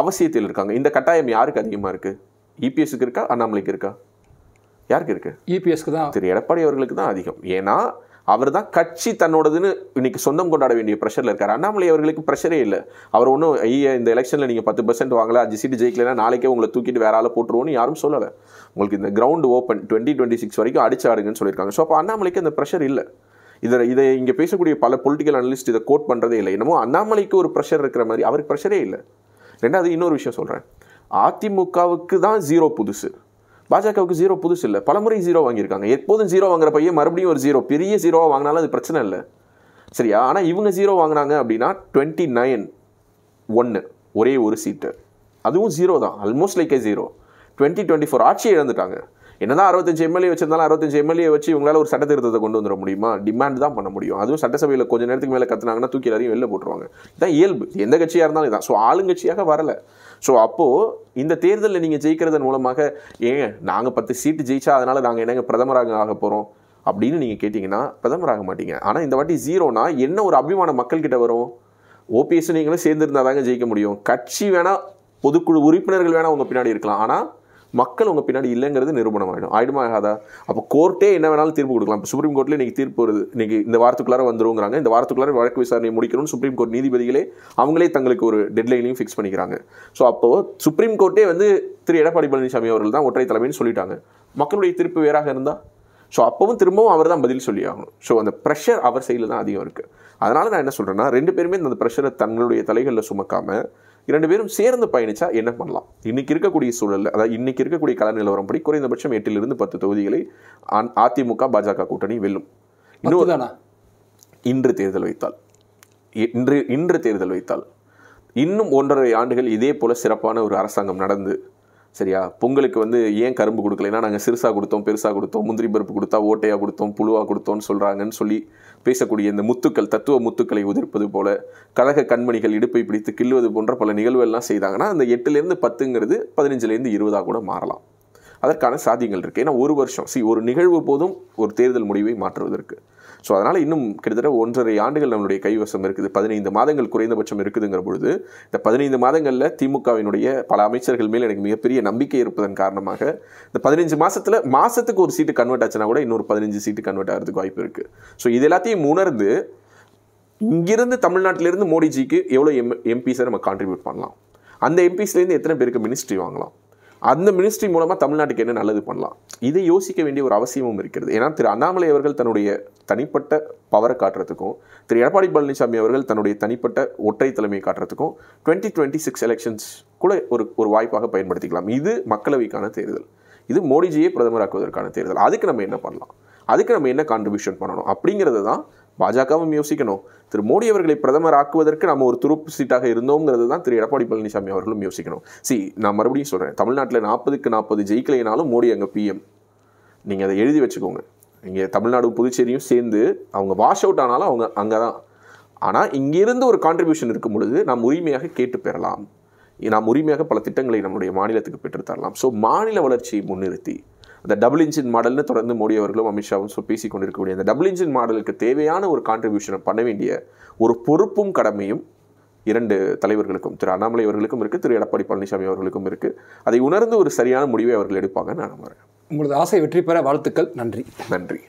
அவசியத்தில் இருக்காங்க. இந்த கட்டாயம் யாருக்கு அதிகமாக இருக்குது இபிஎஸ்க்கு இருக்கா? அண்ணாமலைக்கு இருக்கா? யாருக்கு இருக்குது இபிஎஸ்க்கு தான். திரு எடப்பாடி அவர்களுக்கு தான் அதிகம். ஏன்னா அவர் தான் கட்சி தன்னோடதுன்னு இன்னைக்கு சொந்தம் கொண்டாட வேண்டிய ப்ரெஷரில் இருக்கார். அண்ணாமலை அவர்களுக்கு ப்ரெஷரே இல்லை. அவர் ஒன்றும் ஐயா இந்த எலெக்ஷனில் நீங்கள் பத்து பர்சன்ட் வாங்கல அஞ்சு சீட்டு ஜெயிக்கலைன்னா நாளைக்கே உங்களை தூக்கிட்டு வேற ஆளை போட்டுருவோன்னு யாரும் சொல்லலை. உங்களுக்கு இந்த ground open twenty twenty six வரைக்கும் அடிச்சு ஆடுங்கன்னு சொல்லியிருக்காங்க. ஸோ அப்போ அண்ணாமலைக்கு அந்த ப்ரெஷர் இல்லை. இதை இதை இங்கே பேசக்கூடிய பல பொலிட்டிக்கல் அனலிஸ்ட் இதை கோட் பண்ணுறதே இல்லை. என்னமோ அண்ணாமலைக்கு ஒரு ப்ரெஷர் இருக்கிற மாதிரி அவருக்கு ப்ரெஷரே இல்லை. ரெண்டாவது இன்னொரு விஷயம் சொல்கிறேன் அதிமுகவுக்கு தான் ஜீரோ புதுசு. பாஜகவுக்கு ஜீரோ புதுசு இல்லை. பலமுறை ஜீரோ வாங்கியிருக்காங்க. எப்போதும் ஜீரோ வாங்குற பையன் மறுபடியும் ஒரு ஜீரோ பெரிய ஜீரோவாக வாங்கினாலும் அது பிரச்சனை இல்லை. சரியா? ஆனால் இவங்க ஜீரோ வாங்கினாங்க அப்படின்னா டுவெண்ட்டி நைன் ஒன்று ஒரே ஒரு சீட்டு அதுவும் ஜீரோ தான். Almost like a zero twenty twenty four ஆட்சியை இழந்துட்டாங்க. என்னதான் அறுபத்தஞ்சு எம்எல்ஏ வச்சிருந்தாலும் அறுபத்தஞ்சு எம்எல்ஏ வச்சு இவங்களால ஒரு சட்ட திருத்தத்தை கொண்டு வந்துட முடியுமா? டிமாண்ட் தான் பண்ண முடியும். அதுவும் சட்டசபையில் கொஞ்ச நேரத்துக்கு மேலே கத்துனாங்கன்னா தூக்கி எல்லாரையும் வெளில போட்டுருவாங்க. இதான் இயல்பு. எந்த கட்சியாக இருந்தாலும் இதான். ஸோ ஆளுங்கட்சியாக வரல. ஸோ அப்போது இந்த தேர்தலில் நீங்கள் ஜெயிக்கிறதன் மூலமாக ஏங்க நாங்கள் பத்து சீட்டு ஜெயிச்சா அதனால் நாங்கள் என்னங்க பிரதமராக ஆக போகிறோம் அப்படின்னு நீங்கள் கேட்டிங்கன்னா பிரதமராக மாட்டீங்க. ஆனால் இந்த வாட்டி ஜீரோனா என்ன ஒரு அபிமானம் மக்கள்கிட்ட வரும்? ஓபிஎஸ் நீங்களும் சேர்ந்துருந்தா தாங்க ஜெயிக்க முடியும். கட்சி வேணால் பொதுக்குழு உறுப்பினர்கள் வேணால் உங்கள் பின்னாடி இருக்கலாம். ஆனால் மக்கள் உங்கள் பின்னாடி இல்லைங்கிறது நிரூபணம் ஆயிடும். ஆயிடுமா ஆகாதா? அப்போ கோர்ட்டே என்ன வேணாலும் தீர்ப்பு கொடுக்கலாம். இப்போ சுப்ரீம் கோர்ட்டில் இன்றைக்கி தீர்ப்பு வருது. இன்றைக்கி இந்த வாரத்துக்குள்ளார வந்துருங்கிறாங்க. இந்த வாரத்துக்குள்ளார வழக்கு விசாரணை முடிக்கணும்னு சுப்ரீம் கோர்ட் நீதிபதிகளே அவங்களே தங்களுக்கு ஒரு டெட்லைனையும் ஃபிக்ஸ் பண்ணிக்கிறாங்க. ஸோ அப்போது சுப்ரீம் கோர்ட்டே வந்து திரு. எடப்பாடி பழனிசாமி அவர்கள் தான் ஒற்றை தலைமைன்னு சொல்லிட்டாங்க. மக்களுடைய தீர்ப்பு வேறாக இருந்தால் ஸோ அப்போவும் திரும்பவும் அவர் தான் பதில் சொல்லி ஆகணும். ஸோ அந்த ப்ரெஷர் அவர் சைடில் தான் அதிகம் இருக்குது அதனால் நான் என்ன சொல்கிறேன்னா ரெண்டு பேருமே அந்த ப்ரெஷரை தங்களுடைய தலைகளில் சுமக்காமல் இரண்டு பேரும் சேர்ந்து பயணிச்சா என்ன பண்ணலாம்? இன்னைக்கு இருக்கக்கூடிய சூழல்ல அதாவது இன்னைக்கு இருக்கக்கூடிய கள நிலவரப்படி குறைந்தபட்சம் எட்டிலிருந்து பத்து தொகுதிகளை அதிமுக பாஜக கூட்டணி வெல்லும். தானா? இன்று தேர்தல் வைத்தால். இன்று இன்று தேர்தல் வைத்தால். இன்னும் ஒன்றரை ஆண்டுகள் இதே போல சிறப்பான ஒரு அரசாங்கம் நடந்து சரியா? பொங்கலுக்கு வந்து ஏன் கரும்பு கொடுக்கலைன்னா நாங்கள் சிறுசாக கொடுத்தோம் பெருசாக கொடுத்தோம் முந்திரி பருப்பு கொடுத்தா ஓட்டையாக கொடுத்தோம் புழுவாக கொடுத்தோம்னு சொல்கிறாங்கன்னு சொல்லி பேசக்கூடிய இந்த முத்துக்கள் தத்துவ முத்துக்களை உதிர்ப்பது போல கழக கண்மணிகள் இடுப்பை பிடித்து கிள்ளுவது போன்ற பல நிகழ்வுகள்லாம் செய்தாங்கன்னா அந்த எட்டுலேருந்து பத்துங்கிறது பதினஞ்சுலேருந்து இருபதாக கூட மாறலாம். அதற்கான சாத்தியங்கள் இருக்குது ஏன்னா ஒரு வருஷம் சி ஒரு நிகழ்வு போதும் ஒரு தேர்தல் முடிவை மாற்றுவதற்கு. ஸோ அதனால் இன்னும் கிட்டத்தட்ட ஒன்றரை ஆண்டுகள் நம்மளுடைய கைவசம் இருக்குது. பதினைந்து மாதங்கள் குறைந்தபட்சம் இருக்குதுங்கிற பொழுது இந்த பதினைந்து மாதங்களில் திமுகவினுடைய பல அமைச்சர்கள் மேல் எனக்கு மிகப்பெரிய நம்பிக்கை இருப்பதன் காரணமாக இந்த பதினஞ்சு மாதத்தில் மாதத்துக்கு ஒரு சீட்டு கன்வெர்ட் ஆச்சுன்னா கூட இன்னொரு பதினஞ்சு சீட்டு கன்வெர்ட் ஆகிறதுக்கு வாய்ப்பு இருக்குது ஸோ இது எல்லாத்தையும் உணர்ந்து இங்கிருந்து தமிழ்நாட்டிலேருந்து மோடிஜிக்கு எவ்வளோ எம் எம்பிஸை நம்ம கான்ட்ரிபியூட் பண்ணலாம்? அந்த எம்பிஸ்லேருந்து எத்தனை பேருக்கு மினிஸ்ட்ரி வாங்கலாம்? அந்த மினிஸ்ட்ரி மூலமாக தமிழ்நாட்டுக்கு என்ன நல்லது பண்ணலாம்? இதை யோசிக்க வேண்டிய ஒரு அவசியமும் இருக்கிறது. ஏன்னா திரு அண்ணாமலை அவர்கள் தன்னுடைய தனிப்பட்ட பவரை காட்டுறதுக்கும் திரு எடப்பாடி பழனிசாமி அவர்கள் தன்னுடைய தனிப்பட்ட ஒற்றை தலைமையை காட்டுறதுக்கும் டுவெண்ட்டி டுவெண்ட்டி சிக்ஸ் எலெக்ஷன்ஸ் கூட ஒரு ஒரு வாய்ப்பாக பயன்படுத்திக்கலாம். இது மக்களவைக்கான தேர்தல். இது மோடிஜியை பிரதமராக்குவதற்கான தேர்தல். அதுக்கு நம்ம என்ன பண்ணலாம்? அதுக்கு நம்ம என்ன கான்ட்ரிபியூஷன் பண்ணணும்? அப்படிங்கிறது தான் பாஜகவும் யோசிக்கணும். திரு மோடி அவர்களை பிரதமர் ஆக்குவதற்கு நம்ம ஒரு துருப்பு சீட்டாக இருந்தோங்கிறது தான் திரு எடப்பாடி பழனிசாமி அவர்களும் யோசிக்கணும். சி நான் மறுபடியும் சொல்கிறேன் தமிழ்நாட்டில் நாற்பதுக்கு நாற்பது ஜெயிக்கலைனாலும் மோடி அங்கே பிஎம் நீங்கள் அதை எழுதி வச்சுக்கோங்க. இங்கே தமிழ்நாடு புதுச்சேரியும் சேர்ந்து அவங்க வாஷ் அவுட் ஆனாலும் அவங்க அங்கே தான் ஆனால் இங்கிருந்து ஒரு கான்ட்ரிபியூஷன் இருக்கும் பொழுது நாம் உரிமையாக கேட்டு பெறலாம். நாம் உரிமையாக பல திட்டங்களை நம்முடைய மாநிலத்துக்கு பெற்றுத்தரலாம் ஸோ மாநில வளர்ச்சியை முன்னிறுத்தி அந்த டபுள் இன்ஜின் மாடல்னு தொடர்ந்து மோடி அவர்களும் அமித்ஷாவும் சொ பேசி கொண்டிருக்கக்கூடிய அந்த டபுள் இன்ஜின் மாடலுக்கு தேவையான ஒரு கான்ட்ரிபியூஷனை பண்ண வேண்டிய ஒரு பொறுப்பும் கடமையும் இரண்டு தலைவர்களுக்கும் திரு அண்ணாமலை அவர்களுக்கும் இருக்குது திரு எடப்பாடி பழனிசாமி அவர்களுக்கும் இருக்குது அதை உணர்ந்து ஒரு சரியான முடிவை அவர்கள் எடுப்பாங்கன்னு நான் நம்புறேன். உங்களது ஆசை வெற்றி பெற வாழ்த்துக்கள். நன்றி. நன்றி.